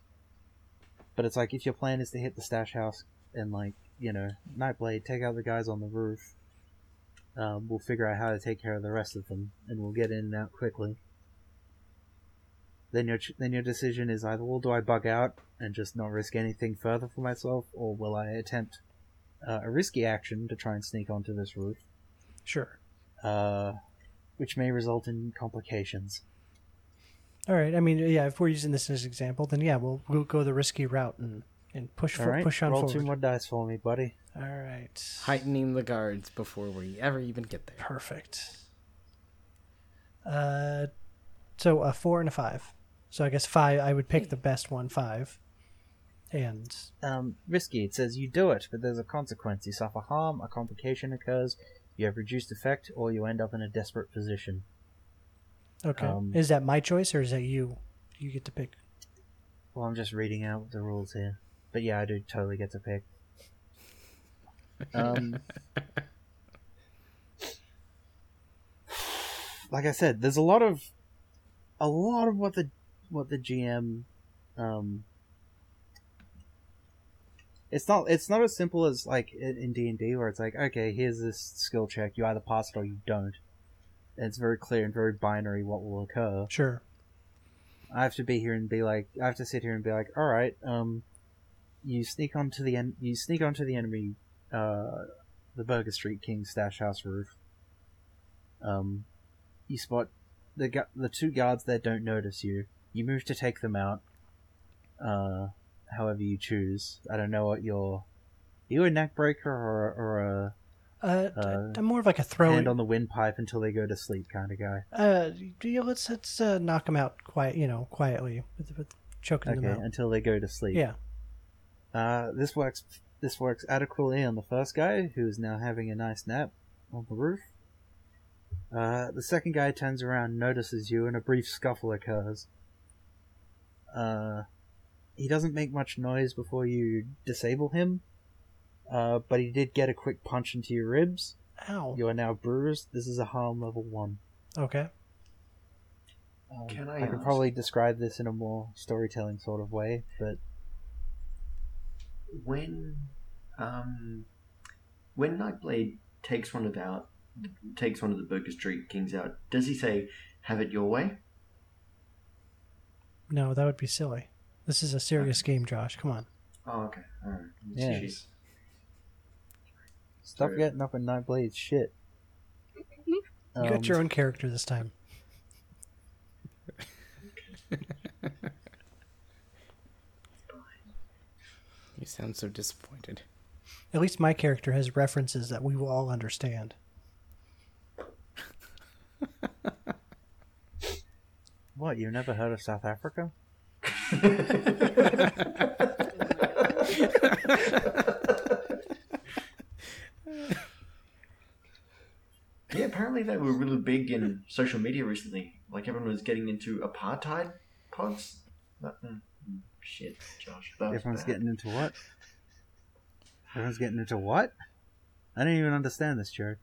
But it's like if your plan is to hit the stash house and like you know Nightblade, take out the guys on the roof. Um, we'll figure out how to take care of the rest of them, and we'll get in and out quickly. Then your then your decision is either well, do I bug out and just not risk anything further for myself, or will I attempt uh, a risky action to try and sneak onto this roof, Sure. uh, which may result in complications. All right. I mean, yeah. If we're using this as an example, then yeah, we'll we'll go the risky route and and push for, right, push on roll forward. two more dice for me, buddy. All right. Heightening the guards before we ever even get there. Perfect. Uh, so a four and a five. So I guess five. I would pick the best one, five. And Um, risky. It says you do it, but there's a consequence. You suffer harm, a complication occurs, you have reduced effect, or you end up in a desperate position. okay, Um, is that my choice or is that you? You get to pick. Well, I'm just reading out the rules here. But yeah, I do totally get to pick. Um, like I said, there's a lot of a lot of what the what the GM um it's not it's not as simple as like in- in D&D where it's like okay, here's this skill check, you either pass it or you don't. And it's very clear and very binary what will occur. Sure. I have to be here and be like, I have to sit here and be like, all right, um, you sneak onto the en- you sneak onto the enemy, uh, the Burger Street King stash house roof. Um, you spot the gu- the two guards that don't notice you. You move to take them out. Uh, however you choose. I don't know what your, are you a neck breaker or or a Uh, Uh, I'm more of like a throw. hand on the windpipe until they go to sleep kind of guy. Uh, yeah, let's let's uh, knock them out quiet. You know, quietly with, with choking Okay, them out. until they go to sleep. Yeah. Uh, this works. This works adequately on the first guy, who is now having a nice nap on the roof. Uh, the second guy turns around, notices you, and a brief scuffle occurs. Uh, he doesn't make much noise before you disable him, uh, but he did get a quick punch into your ribs. Ow. You are now bruised. This is a harm level one. Okay. Um, Can I I could probably describe this in a more storytelling sort of way, but when um when Nightblade takes one of out takes one of the Burger Street Kings out, does he say, "Have it your way"? No, that would be silly. This is a serious game, Josh. Come on. Oh, okay. All right. Yeah. Jeez. Stop Sorry. getting up in Nightblade's shit. You Um, got your own character this time. You sound so disappointed. At least my character has references that we will all understand. What, you've never heard of South Africa? Yeah, apparently they were really big in social media recently. Like everyone was getting into apartheid pods. That, mm, shit, Josh. That was Everyone's bad. getting into what? Everyone's getting into what? I don't even understand this joke.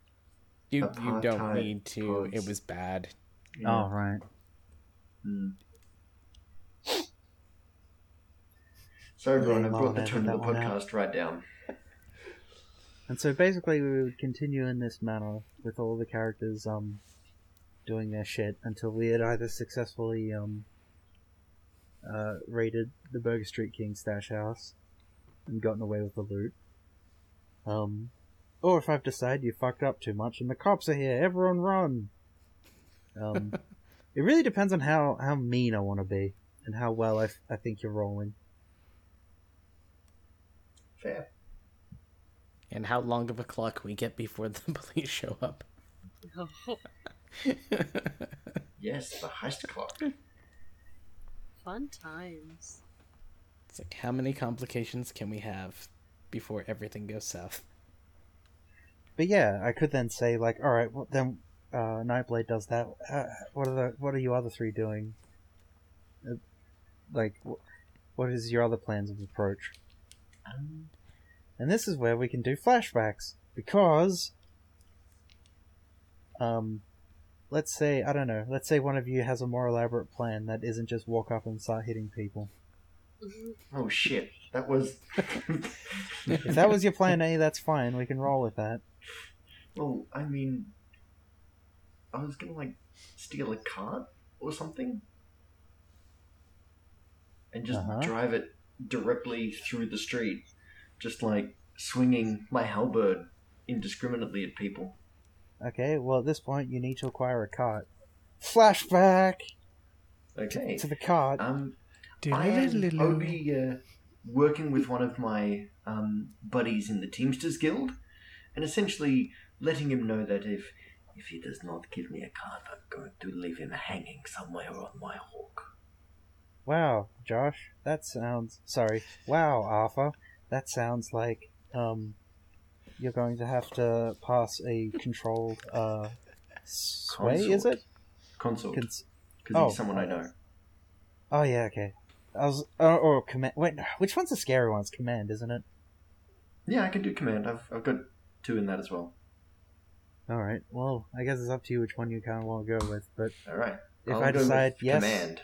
You you don't need to. It was bad. Yeah. Oh, right. Mm. So everyone, I Yeah, brought the well, tone of the that out. podcast right down. And so basically we would continue in this manner with all the characters um doing their shit until we had either successfully um uh raided the Burger Street King stash house and gotten away with the loot. Um or if I've decided you fucked up too much and the cops are here, everyone run. Um it really depends on how how mean I want to be and how well I, I think you're rolling. Fair. And how long of a clock we get before the police show up. Yes, the heist clock. Fun times. It's like how many complications can we have before everything goes south? But yeah, I could then say like, all right, well, then uh, Nightblade does that. Uh, what are the what are you other three doing? Uh, like, wh- what is your other plans of approach? Um, And this is where we can do flashbacks because, um, let's say I don't know. Let's say one of you has a more elaborate plan that isn't just walk up and start hitting people. oh shit, that was. If that was your plan A, that's fine. We can roll with that. well, I mean, I was gonna like steal a cart or something, and just Uh-huh. drive it directly through the street, just like swinging my halberd indiscriminately at people. Okay, well, at this point, you need to acquire a cart. Flashback Okay. to the cart. Um, I am, I would be uh, working with one of my um, buddies in the Teamsters Guild, and essentially letting him know that if if he does not give me a card, I'm going to leave him hanging somewhere on my hook. Wow, Josh, that sounds. Sorry. Wow, Arthur, that sounds like um, you're going to have to pass a controlled uh, sway. Is it? Consort, Cons- because oh. he's someone I know. oh yeah, okay. I was or, or command. Wait, which one's the scary one? It's command, isn't it? Yeah, I can do command. I've I've got two in that as well. All right. Well, I guess it's up to you which one you kind of want to go with. But All right. if I'll I go with decide yes, command,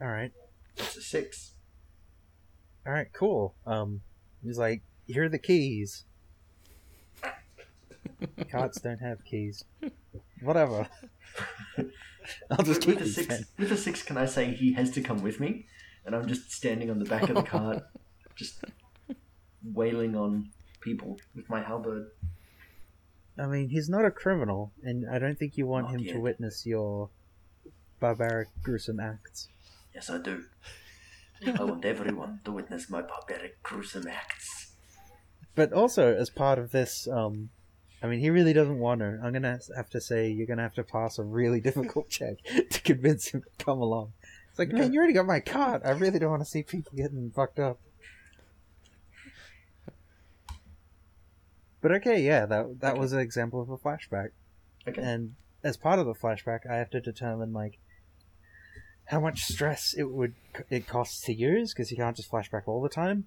all right, it's a six. all right, cool. Um, he's like, here are the keys. Carts don't have keys. Whatever. I'll just with keep a six, then. with a six, can I say he has to come with me? And I'm just standing on the back of the cart, just wailing on people with my halberd. I mean, he's not a criminal, and I don't think you want Not him to witness your barbaric, gruesome acts. Yes, I do. I want everyone to witness my barbaric, gruesome acts. But also, as part of this, um, I mean, he really doesn't want to. I'm gonna have to say you're gonna have to pass a really difficult check to convince him to come along. It's like, man, you already got my card. I really don't want to see people getting fucked up. But okay, yeah, that that Okay. was an example of a flashback. Okay. And as part of the flashback, I have to determine like how much stress it would it costs to use because you can't just flashback all the time.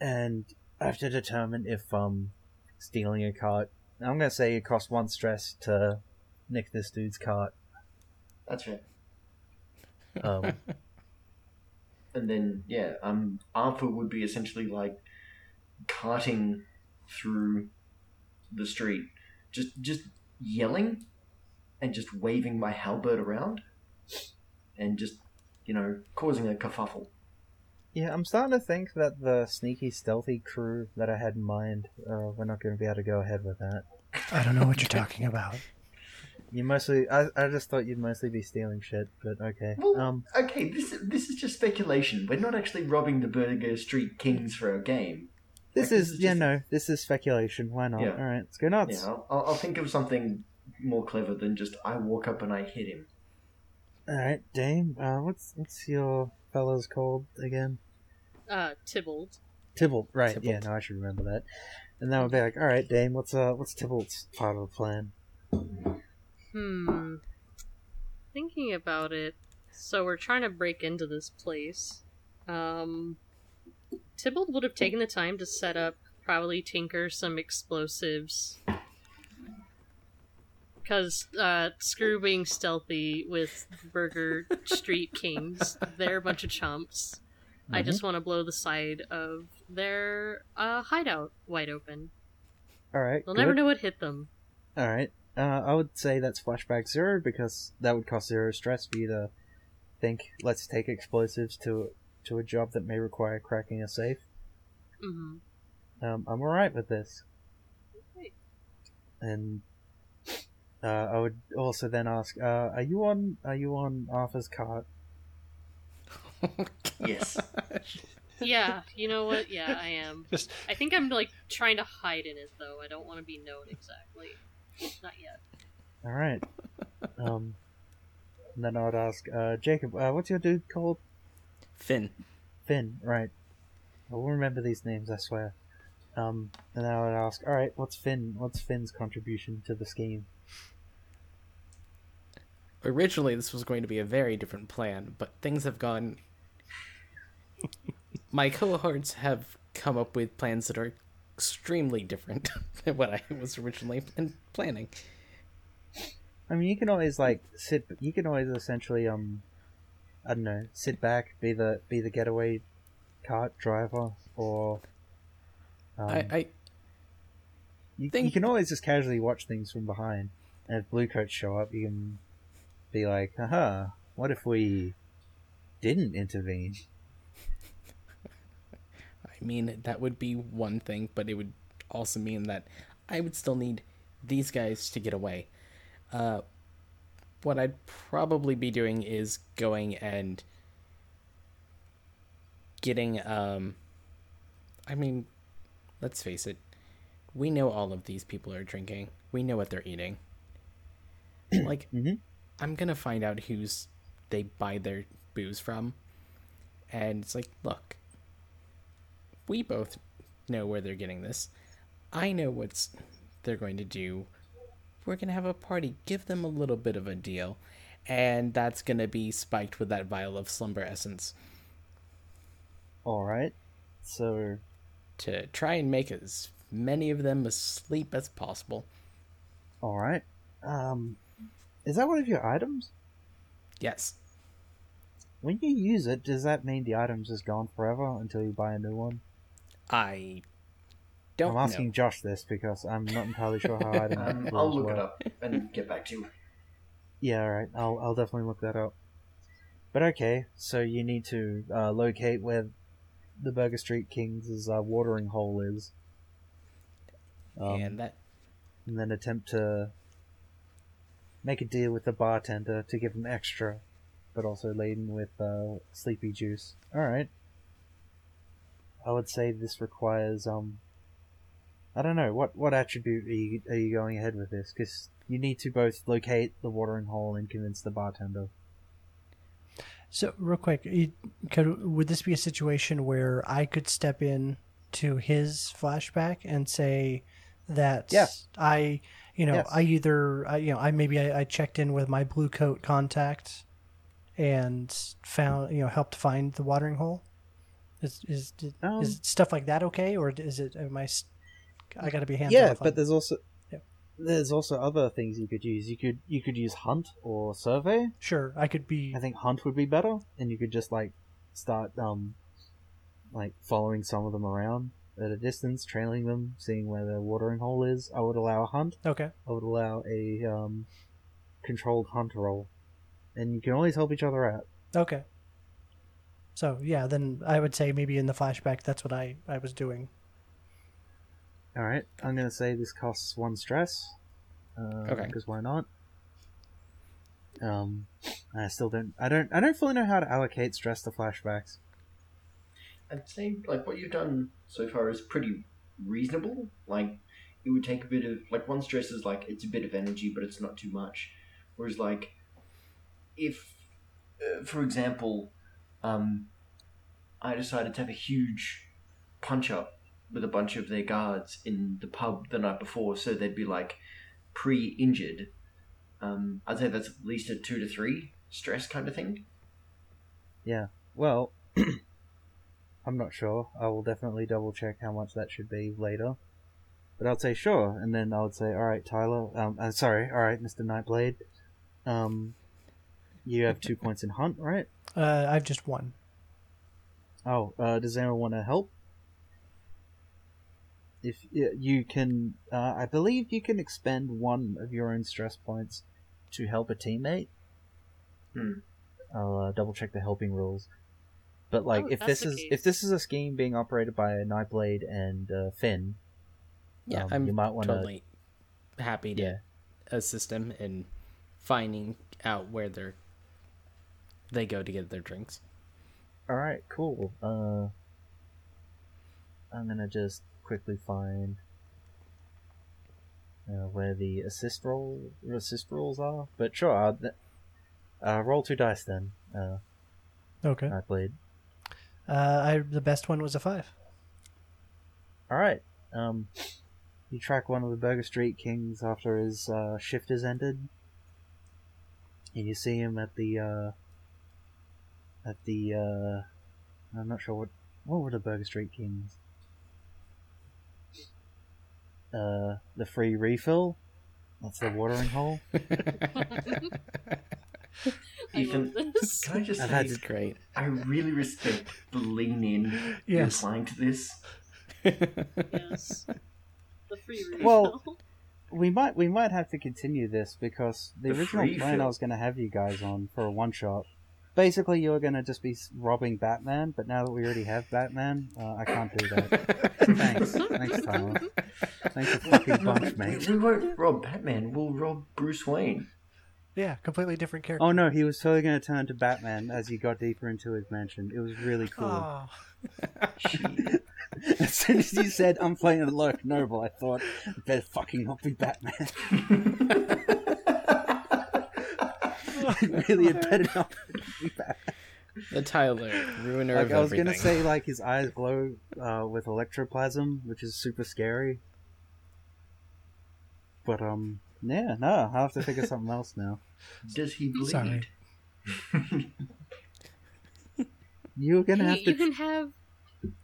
And I have to determine if um stealing a cart. I'm gonna say it costs one stress to nick this dude's cart. That's right. Um, And then, yeah, um, Arthur would be essentially like carting through the street, just just yelling and just waving my halberd around, and just you know causing a kerfuffle. yeah, I'm starting to think that the sneaky, stealthy crew that I had in mind, uh, we're not going to be able to go ahead with that. I don't know what you're talking about. You mostly, I, I just thought you'd mostly be stealing shit, but okay. Well, Um, okay, this this is just speculation. We're not actually robbing the Burger Street Kings for our game. This is, this is yeah, just- no, this is speculation. Why not? Yeah. All right, let's go nuts. Yeah, I'll, I'll I'll think of something more clever than just I walk up and I hit him. All right, Dame. Uh, what's what's your fellows called again? Uh, Tybalt. Tybalt. Right. Yeah. No, I should remember that. And that would be like, all right, Dame. What's uh, what's Tybalt's part of the plan? Hmm. Thinking about it, so we're trying to break into this place. Um, Tybalt would have taken the time to set up, probably tinker some explosives. Because, uh, screw being stealthy with Burger Street Kings. They're a bunch of chumps. I just want to blow the side of their, uh, hideout wide open. All right. They'll good. never know what hit them. All right. Uh, I would say that's flashback zero because that would cost zero stress for you to think. Let's take explosives to to a job that may require cracking a safe. hmm Um, I'm alright with this. Great. And uh, I would also then ask, uh, are you on are you on Arthur's cart? Yes. Yeah, you know what? Yeah, I am. Just I think I'm like trying to hide in it though. I don't want to be known exactly. Not yet. All right. Um, and then I would ask, uh, Jacob, uh, what's your dude called? Finn. Finn, right. I will remember these names, I swear. Um, and then I would ask, all right, what's Finn? What's Finn's contribution to the scheme? Originally, this was going to be a very different plan, but things have gone. My cohorts have come up with plans that are extremely different than what I was originally plan- planning. I mean, you can always like sit. You can always essentially, um, I don't know, sit back, be the be the getaway cart driver, or um, I, I you, you can always just casually watch things from behind. And if blue coats show up, you can be like, "Haha, what if we didn't intervene?" I mean, that would be one thing, but it would also mean that I would still need these guys to get away. Uh, what I'd probably be doing is going and getting, um, I mean, let's face it, we know all of these people are drinking. We know what they're eating. like, Mhm. I'm gonna find out who's they buy their booze from, and it's like, look, we both know where they're getting this. I know what's they're going to do. We're gonna have a party. Give them a little bit of a deal, and that's gonna be spiked with that vial of slumber essence All right. So to try and make as many of them asleep as possible. all right. Um, is that one of your items? Yes. When you use it, does that mean the item's just gone forever until you buy a new one? I don't I'm asking know. Josh this because I'm not entirely sure how items Um, rules I'll look work. it up and get back to you. Yeah, all right. I'll I'll definitely look that up. But okay, so you need to uh, locate where the Burger Street Kings' uh, watering hole is, um, and that and then attempt to make a deal with the bartender to give him extra, but also laden with uh, sleepy juice. All right. I would say this requires um. I don't know what what attribute are you, are you going ahead with this? Because you need to both locate the watering hole and convince the bartender. So, real quick, could would this be a situation where I could step in to his flashback and say that Yes. I, you know, Yes. I either, I, you know, I maybe I, I checked in with my blue coat contact and found, you know, helped find the watering hole. Is is Um, is stuff like that okay, or is it? Am I? I got to be hands yeah, but there's also Yep. there's also other things you could use. You could you could use hunt or survey. sure, I could be. I think hunt would be better, and you could just like start um like following some of them around at a distance, trailing them, seeing where their watering hole is. I would allow a hunt. Okay. I would allow a um controlled hunt roll, and you can always help each other out. Okay. So yeah, then I would say maybe in the flashback that's what I I was doing. All right, I'm gonna say this costs one stress. Uh, Okay. Because why not? Um, I still don't. I don't. I don't fully know how to allocate stress to flashbacks. I'd say like what you've done so far is pretty reasonable. Like it would take a bit of like one stress is like it's a bit of energy, but it's not too much. Whereas like if, uh, for example, um, I decided to have a huge punch up with a bunch of their guards in the pub the night before, so they'd be like pre-injured. Um, I'd say that's at least a two to three stress kind of thing. Yeah. Well, I'm not sure. I will definitely double check how much that should be later. But I'd say sure, and then I would say, all right, Tyler. Um, uh, sorry, all right, Mister Nightblade. Um, you have two points in hunt, right? Uh, I've just one. Oh, uh, does anyone want to help? If you can, uh, I believe you can expend one of your own stress points to help a teammate. Hmm. I'll uh, double check the helping rules. But like, Oh, if this is case. if this is a scheme being operated by a Nightblade and uh, Finn, Yeah, um, I'm you might want to. totally happy to Yeah. assist him in finding out where they're they go to get their drinks. All right, cool. Uh, I'm gonna just quickly find uh, where the assist roll assist rolls are. But sure, I'll, uh, roll two dice then. Uh, Okay. Nightblade. Uh, I the best one was a five. All right. Um, you track one of the Burger Street Kings after his uh, shift has ended, and you see him at the uh, at the uh, I'm not sure what what were the Burger Street Kings. Uh, the free refill. That's the watering hole. I Ethan, love this. Can I just I've say, had It's great. I really respect the lean in you're Yes. applying to this. yes. The free refill. Well, We might we might have to continue this because the, The original free plan I was going to have you guys on for a one shot basically you're gonna just be robbing Batman, but now that we already have Batman, uh, I can't do that. Thanks, thanks, Tyler. Thanks a fucking bunch, mate. We won't rob Batman. We'll rob Bruce Wayne. Yeah, completely different character. Oh no, he was totally gonna turn to Batman as he got deeper into his mansion. It was really cool. Oh, As soon as you said I'm playing a Lurk Noble, I thought better fucking not be Batman. really, it better not be Batman. The Tyler, ruiner Like of I was everything. gonna say, like his eyes glow uh, with electroplasm, which is super scary. But um, yeah, no, I'll have to think of something else now. Does he bleed? Sorry. You're gonna Hey, have to. you can have.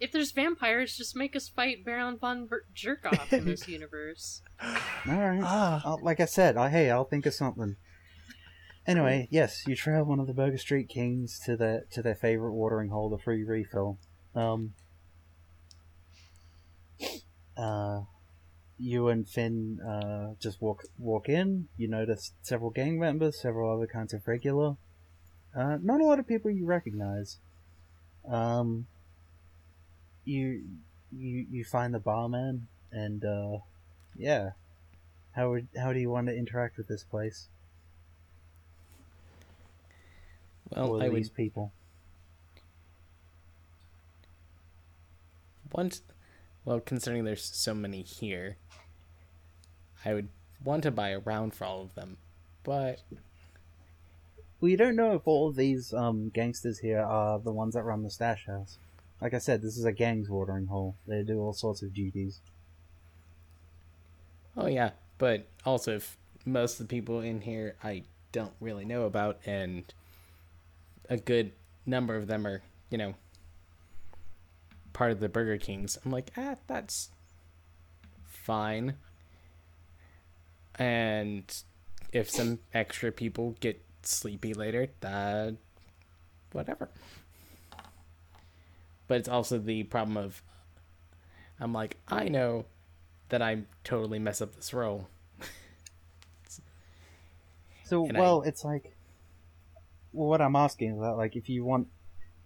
If there's vampires, just make us fight Baron von Ber- Jerkoff in this universe. All right. ah, like I said, I, hey, I'll think of something. Anyway, yes, you trail one of the Burger Street Kings to their to their favorite watering hole, the free refill. Um, uh, you and Finn uh, just walk walk in. You notice several gang members, several other kinds of regular. Uh, not a lot of people you recognize. Um, you you you find the barman and uh, yeah. How would how do you want to interact with this place well, I these would people? want. Well, considering there's so many here, I would want to buy a round for all of them, but you don't know if all of these um, gangsters here are the ones that run the stash house. Like I said, this is a gang's watering hole. They do all sorts of duties. Oh yeah, but also if most of the people in here I don't really know about, and a good number of them are, you know, part of the Burger Kings. I'm like, ah, that's fine. And if some extra people get sleepy later, that whatever. But it's also the problem of I'm like, I know that I totally mess up this role. So, And well, it's like, what I'm asking is that, like, if you want,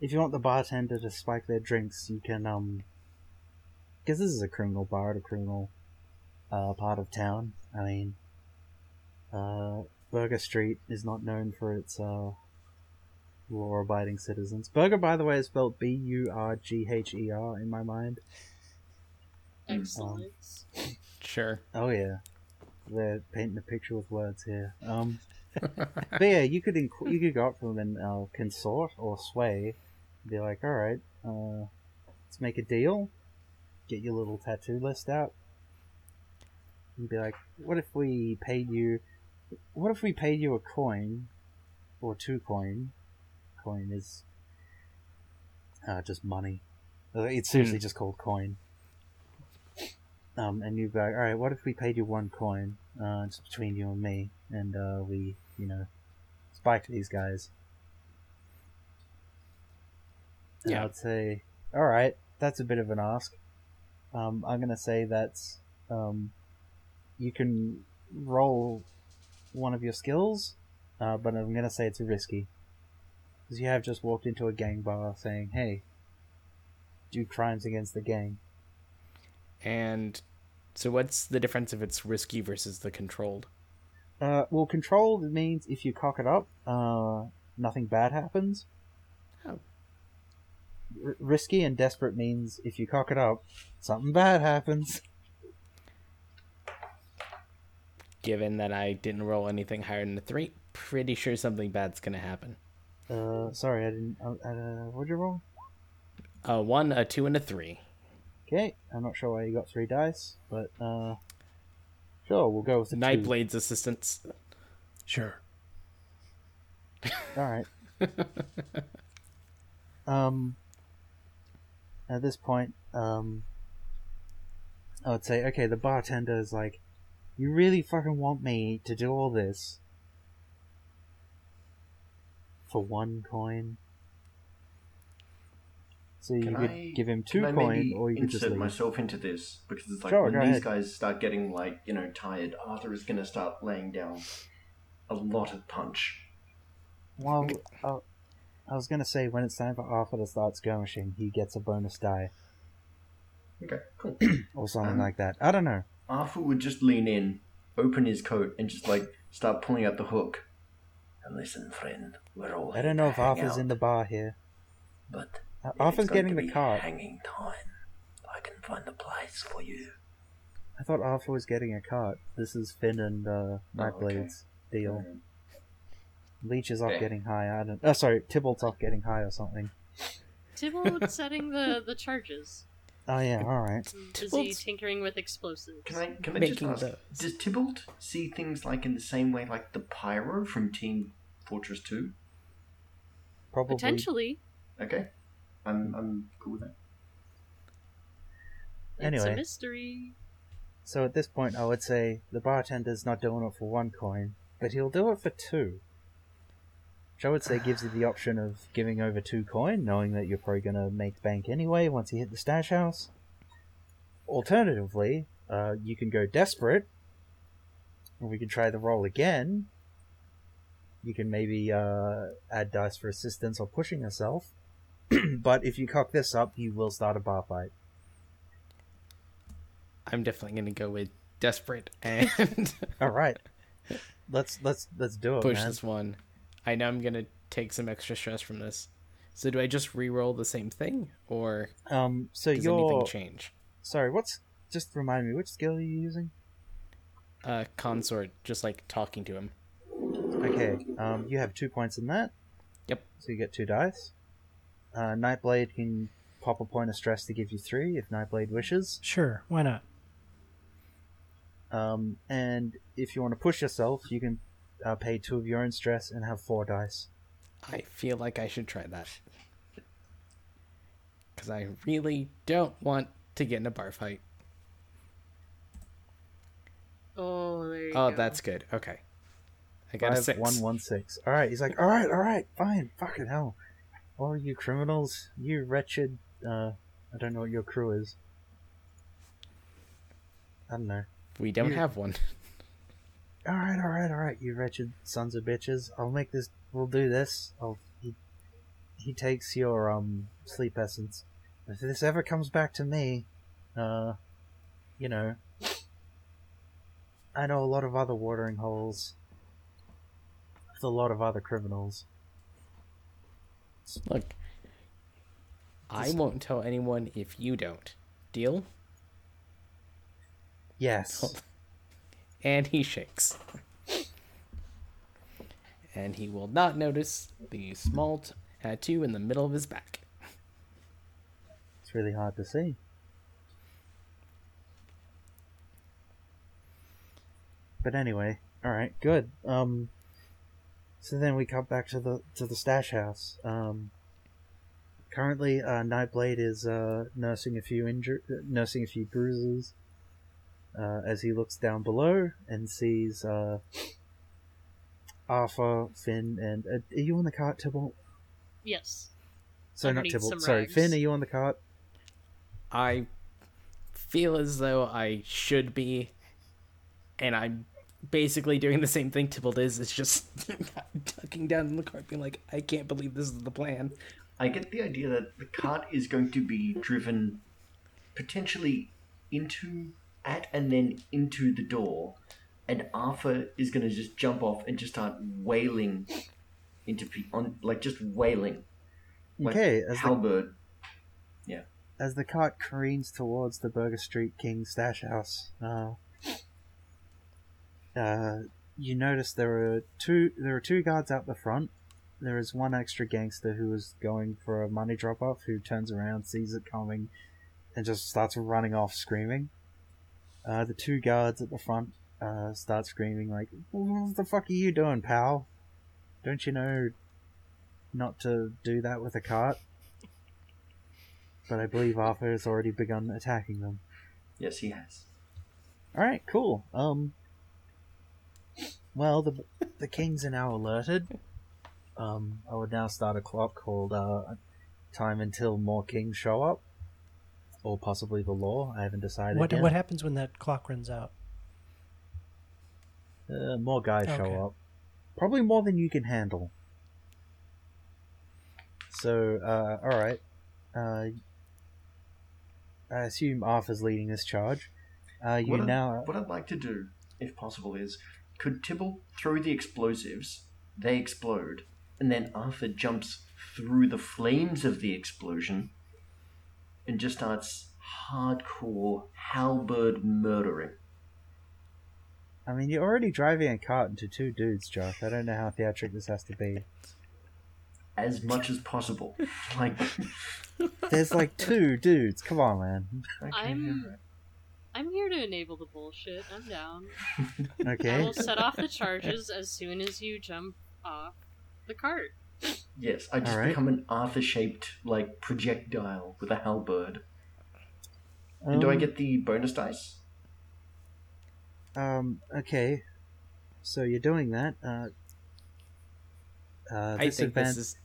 if you want the bartender to spike their drinks, you can, um, because this is a criminal bar at a criminal, uh, part of town. I mean, uh, Burger Street is not known for its, uh, law-abiding citizens. Burger, by the way, is spelled B-U-R-G-H-E-R in my mind. Excellent. Sure. Oh yeah, they're painting a picture with words here. Um, but yeah, you could inc- you could go up to them and uh, consort or sway, be like, all right, uh, let's make a deal. Get your little tattoo list out, and be like, what if we paid you? What if we paid you a coin, or two coin? Coin is uh, just money. It's seriously just called coin. Um, and you'd be like, all right, what if we paid you one coin, uh, just between you and me, and uh, we, you know, spike these guys? And Yeah. I'd say, all right, that's a bit of an ask. Um, I'm gonna say that's, um, you can roll one of your skills, uh, but I'm gonna say it's risky because you have just walked into a gang bar saying, "Hey, do crimes against the gang." And so, what's the difference if it's risky versus the controlled? Uh, well, controlled means if you cock it up, uh, nothing bad happens. Oh. R- risky and desperate means if you cock it up, something bad happens. Given that I didn't roll anything higher than a three, pretty sure something bad's gonna happen. Uh, sorry, I didn't. Uh, uh, what'd you roll? A one, a two, and a three. Okay, I'm not sure why you got three dice, but uh, sure, we'll go with the two. Nightblade's assistance. sure. All right. um, at this point, um, I would say, okay, the bartender is like, you really fucking want me to do all this for one coin? So you Can could I- give him two coin, or you could just leave. myself into this because it's like Sure, when these ahead. guys start getting like you know tired, Arthur is going to start laying down a lot of punch. Well, uh, I was gonna say when it's time for Arthur to start skirmishing, he gets a bonus die Okay, cool. or something Um, like that. I don't know. Arthur would just lean in, open his coat, and just like start pulling out the hook. And listen, friend, we're all. I don't know if Arthur's out, in the bar here. but If Arthur's getting the be cart. Hanging time. I can find a place for you. I thought Arthur was getting a cart. This is Finn and uh, Oh, okay. Nightblade's deal. Leech is off Okay. getting high. I don't. Oh, sorry, Tybalt's off getting high or something. Tybalt setting the the charges. Oh yeah, all right. Busy Tybalt's- tinkering with explosives. Can I can I Making just ask? those. Does Tybalt see things like in the same way like the Pyro from Team Fortress Two? Probably. Potentially. Okay, I'm I'm cool with that. It's Anyway. a mystery. So at this point, I would say the bartender's not doing it for one coin, but he'll do it for two. Which I would say gives you the option of giving over two coin, knowing that you're probably going to make bank anyway once you hit the stash house. Alternatively, uh, you can go desperate, and we can try the roll again. You can maybe uh, add dice for assistance or pushing yourself. but if you cock this up, you will start a bar fight. I'm definitely gonna go with desperate and All right, let's let's let's do it, push man. this one. I know I'm gonna take some extra stress from this. So do I just re-roll the same thing, or Um, so does you're anything change? sorry. What's just remind me which skill are you using? Uh, consort, just like talking to him. Okay. Um, you have two points in that. Yep. So you get two dice. Uh, Nightblade can pop a point of stress to give you three if Nightblade wishes. Sure, why not? Um, and if you want to push yourself, you can uh, pay two of your own stress and have four dice. I feel like I should try that. Because I really don't want to get in a bar fight. Oh, there you Oh, go. that's good. Okay. I got a Five, six. one, one, six. All right. He's like, all right, all right, fine, fucking hell. All you criminals, you wretched. Uh, I don't know what your crew is. I don't know. We don't You- have one. All right, all right, all right, you wretched sons of bitches. I'll make this. We'll do this. I'll. He, he takes your um sleep essence. If this ever comes back to me, uh, you know, I know a lot of other watering holes. With a lot of other criminals. Look, I won't tell anyone if you don't. Deal? Yes. And he shakes. And he will not notice the small t- tattoo in the middle of his back. It's really hard to see. But anyway, all right, good. Um, so then we come back to the to the stash house. Um, currently, uh, Nightblade is uh, nursing a few injur- nursing a few bruises. Uh, as he looks down below and sees uh, Arthur, Finn, and uh, are you on the cart, Tybalt? Yes. Sorry, not Underneath some Tybalt. Sorry, rags. Finn. Are you on the cart? I feel as though I should be, and I'm basically doing the same thing Tybalt is. It's just tucking down in the cart, being like, I can't believe this is the plan. I get the idea that the cart is going to be driven potentially into, at, and then into the door, and Arthur is going to just jump off and just start wailing into pe- on like just wailing. Like Okay, as the halberd. as the cart careens towards the Burger Street King stash house, uh, uh, you notice there are two there are two guards out the front. There is one extra gangster who is going for a money drop off who turns around, sees it coming, and just starts running off screaming. Uh, the two guards at the front uh, start screaming like, "What the fuck are you doing, pal? Don't you know not to do that with a cart?" but I believe Arthur has already begun attacking them. Yes, he has. All right, cool. Um, well, the the kings are now alerted. Um, I would now start a clock called uh, "Time Until More Kings Show Up," or possibly the law. I haven't decided What yet. what happens when that clock runs out? Uh, more guys Okay. show up. Probably more than you can handle. So, uh, all right. Uh, I assume Arthur's leading this charge. Uh, you what, now. I, what I'd like to do, if possible, is could Tybalt throw the explosives, they explode, and then Arthur jumps through the flames of the explosion and just starts hardcore halberd murdering. I mean, you're already driving a cart into two dudes, Josh. I don't know how theatric this has to be. As much as possible. Like, There's like two dudes. Come on, man. okay, I'm- alright. I'm here to enable the bullshit. I'm down. okay. I Okay. will set off the charges as soon as you jump off the cart. Yes, I just Alright. become an Arthur-shaped like projectile with a halberd. And do I Um, get the bonus dice? Um. Okay. So you're doing that. Uh. Uh, I this think advance. this is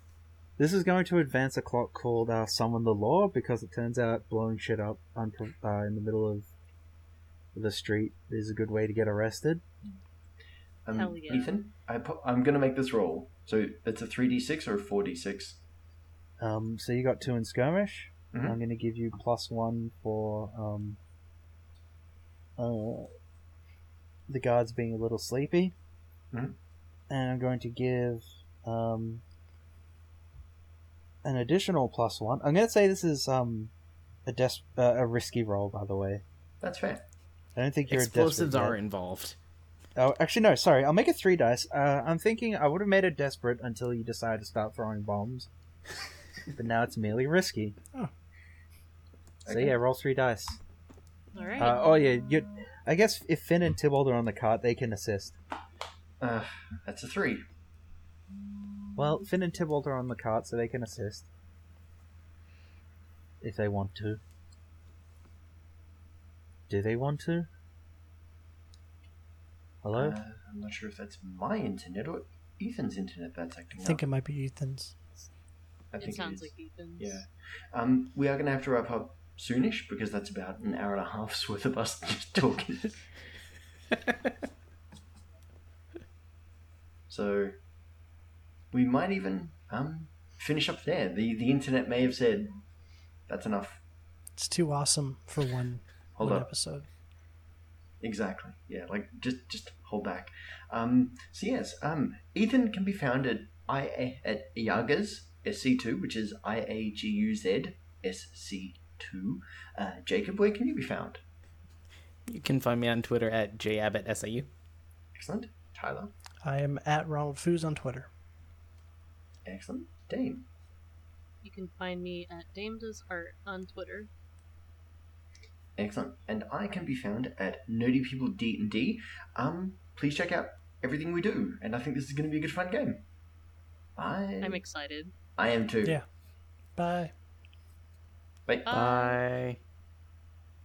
This is going to advance a clock called uh, Summon the Law because it turns out blowing shit up unpro- uh, in the middle of the street is a good way to get arrested. Um, Hell yeah. Ethan, I pu- I'm going to make this roll. So it's a 3d6 or a 4d6? Um, so you got two in skirmish. Mhm. I'm going to give you plus one for um, uh, the guards being a little sleepy, Mhm. and I'm going to give um, an additional plus one. I'm going to say this is um, a des- uh, a risky roll, by the way. That's fair. I don't think you're a explosives desperate are yet. involved. Oh, actually, no. Sorry, I'll make it three dice. Uh, I'm thinking I would have made it desperate until you decide to start throwing bombs, but now it's merely risky. Oh. So Okay. yeah, roll three dice. All right. Uh, oh yeah, you. I guess if Finn and Tybalt are on the cart, they can assist. Uh, that's a 3. Well, Finn and Tybalt are on the cart, so they can assist if they want to. Do they want to? Hello. Uh, I'm not sure if that's my internet or Ethan's internet that's acting I think up. it might be Ethan's. I it think sounds is. like Ethan's. Yeah. Um, we are going to have to wrap up soonish because that's about an hour and a half's worth of us just talking. so we might even um, finish up there. The the internet may have said that's enough. It's too awesome for one, Hold one up. episode. Exactly. Yeah, like just just hold back. Um, so yes, um, Ethan can be found at I at Iaguz SC2, which is I A G U Z SC2. Uh, Jacob, where can you be found? You can find me on Twitter at jabbottsau. Excellent. Tyler. I am at Ronald Foos on Twitter. Excellent. Dame. You can find me at Dame Does Art on Twitter. Excellent. And I can be found at Nerdy People D and D. Um, please check out everything we do, and I think this is going to be a good fun game. Bye. I'm excited. I am too. Yeah. Bye. Bye. Bye. Bye.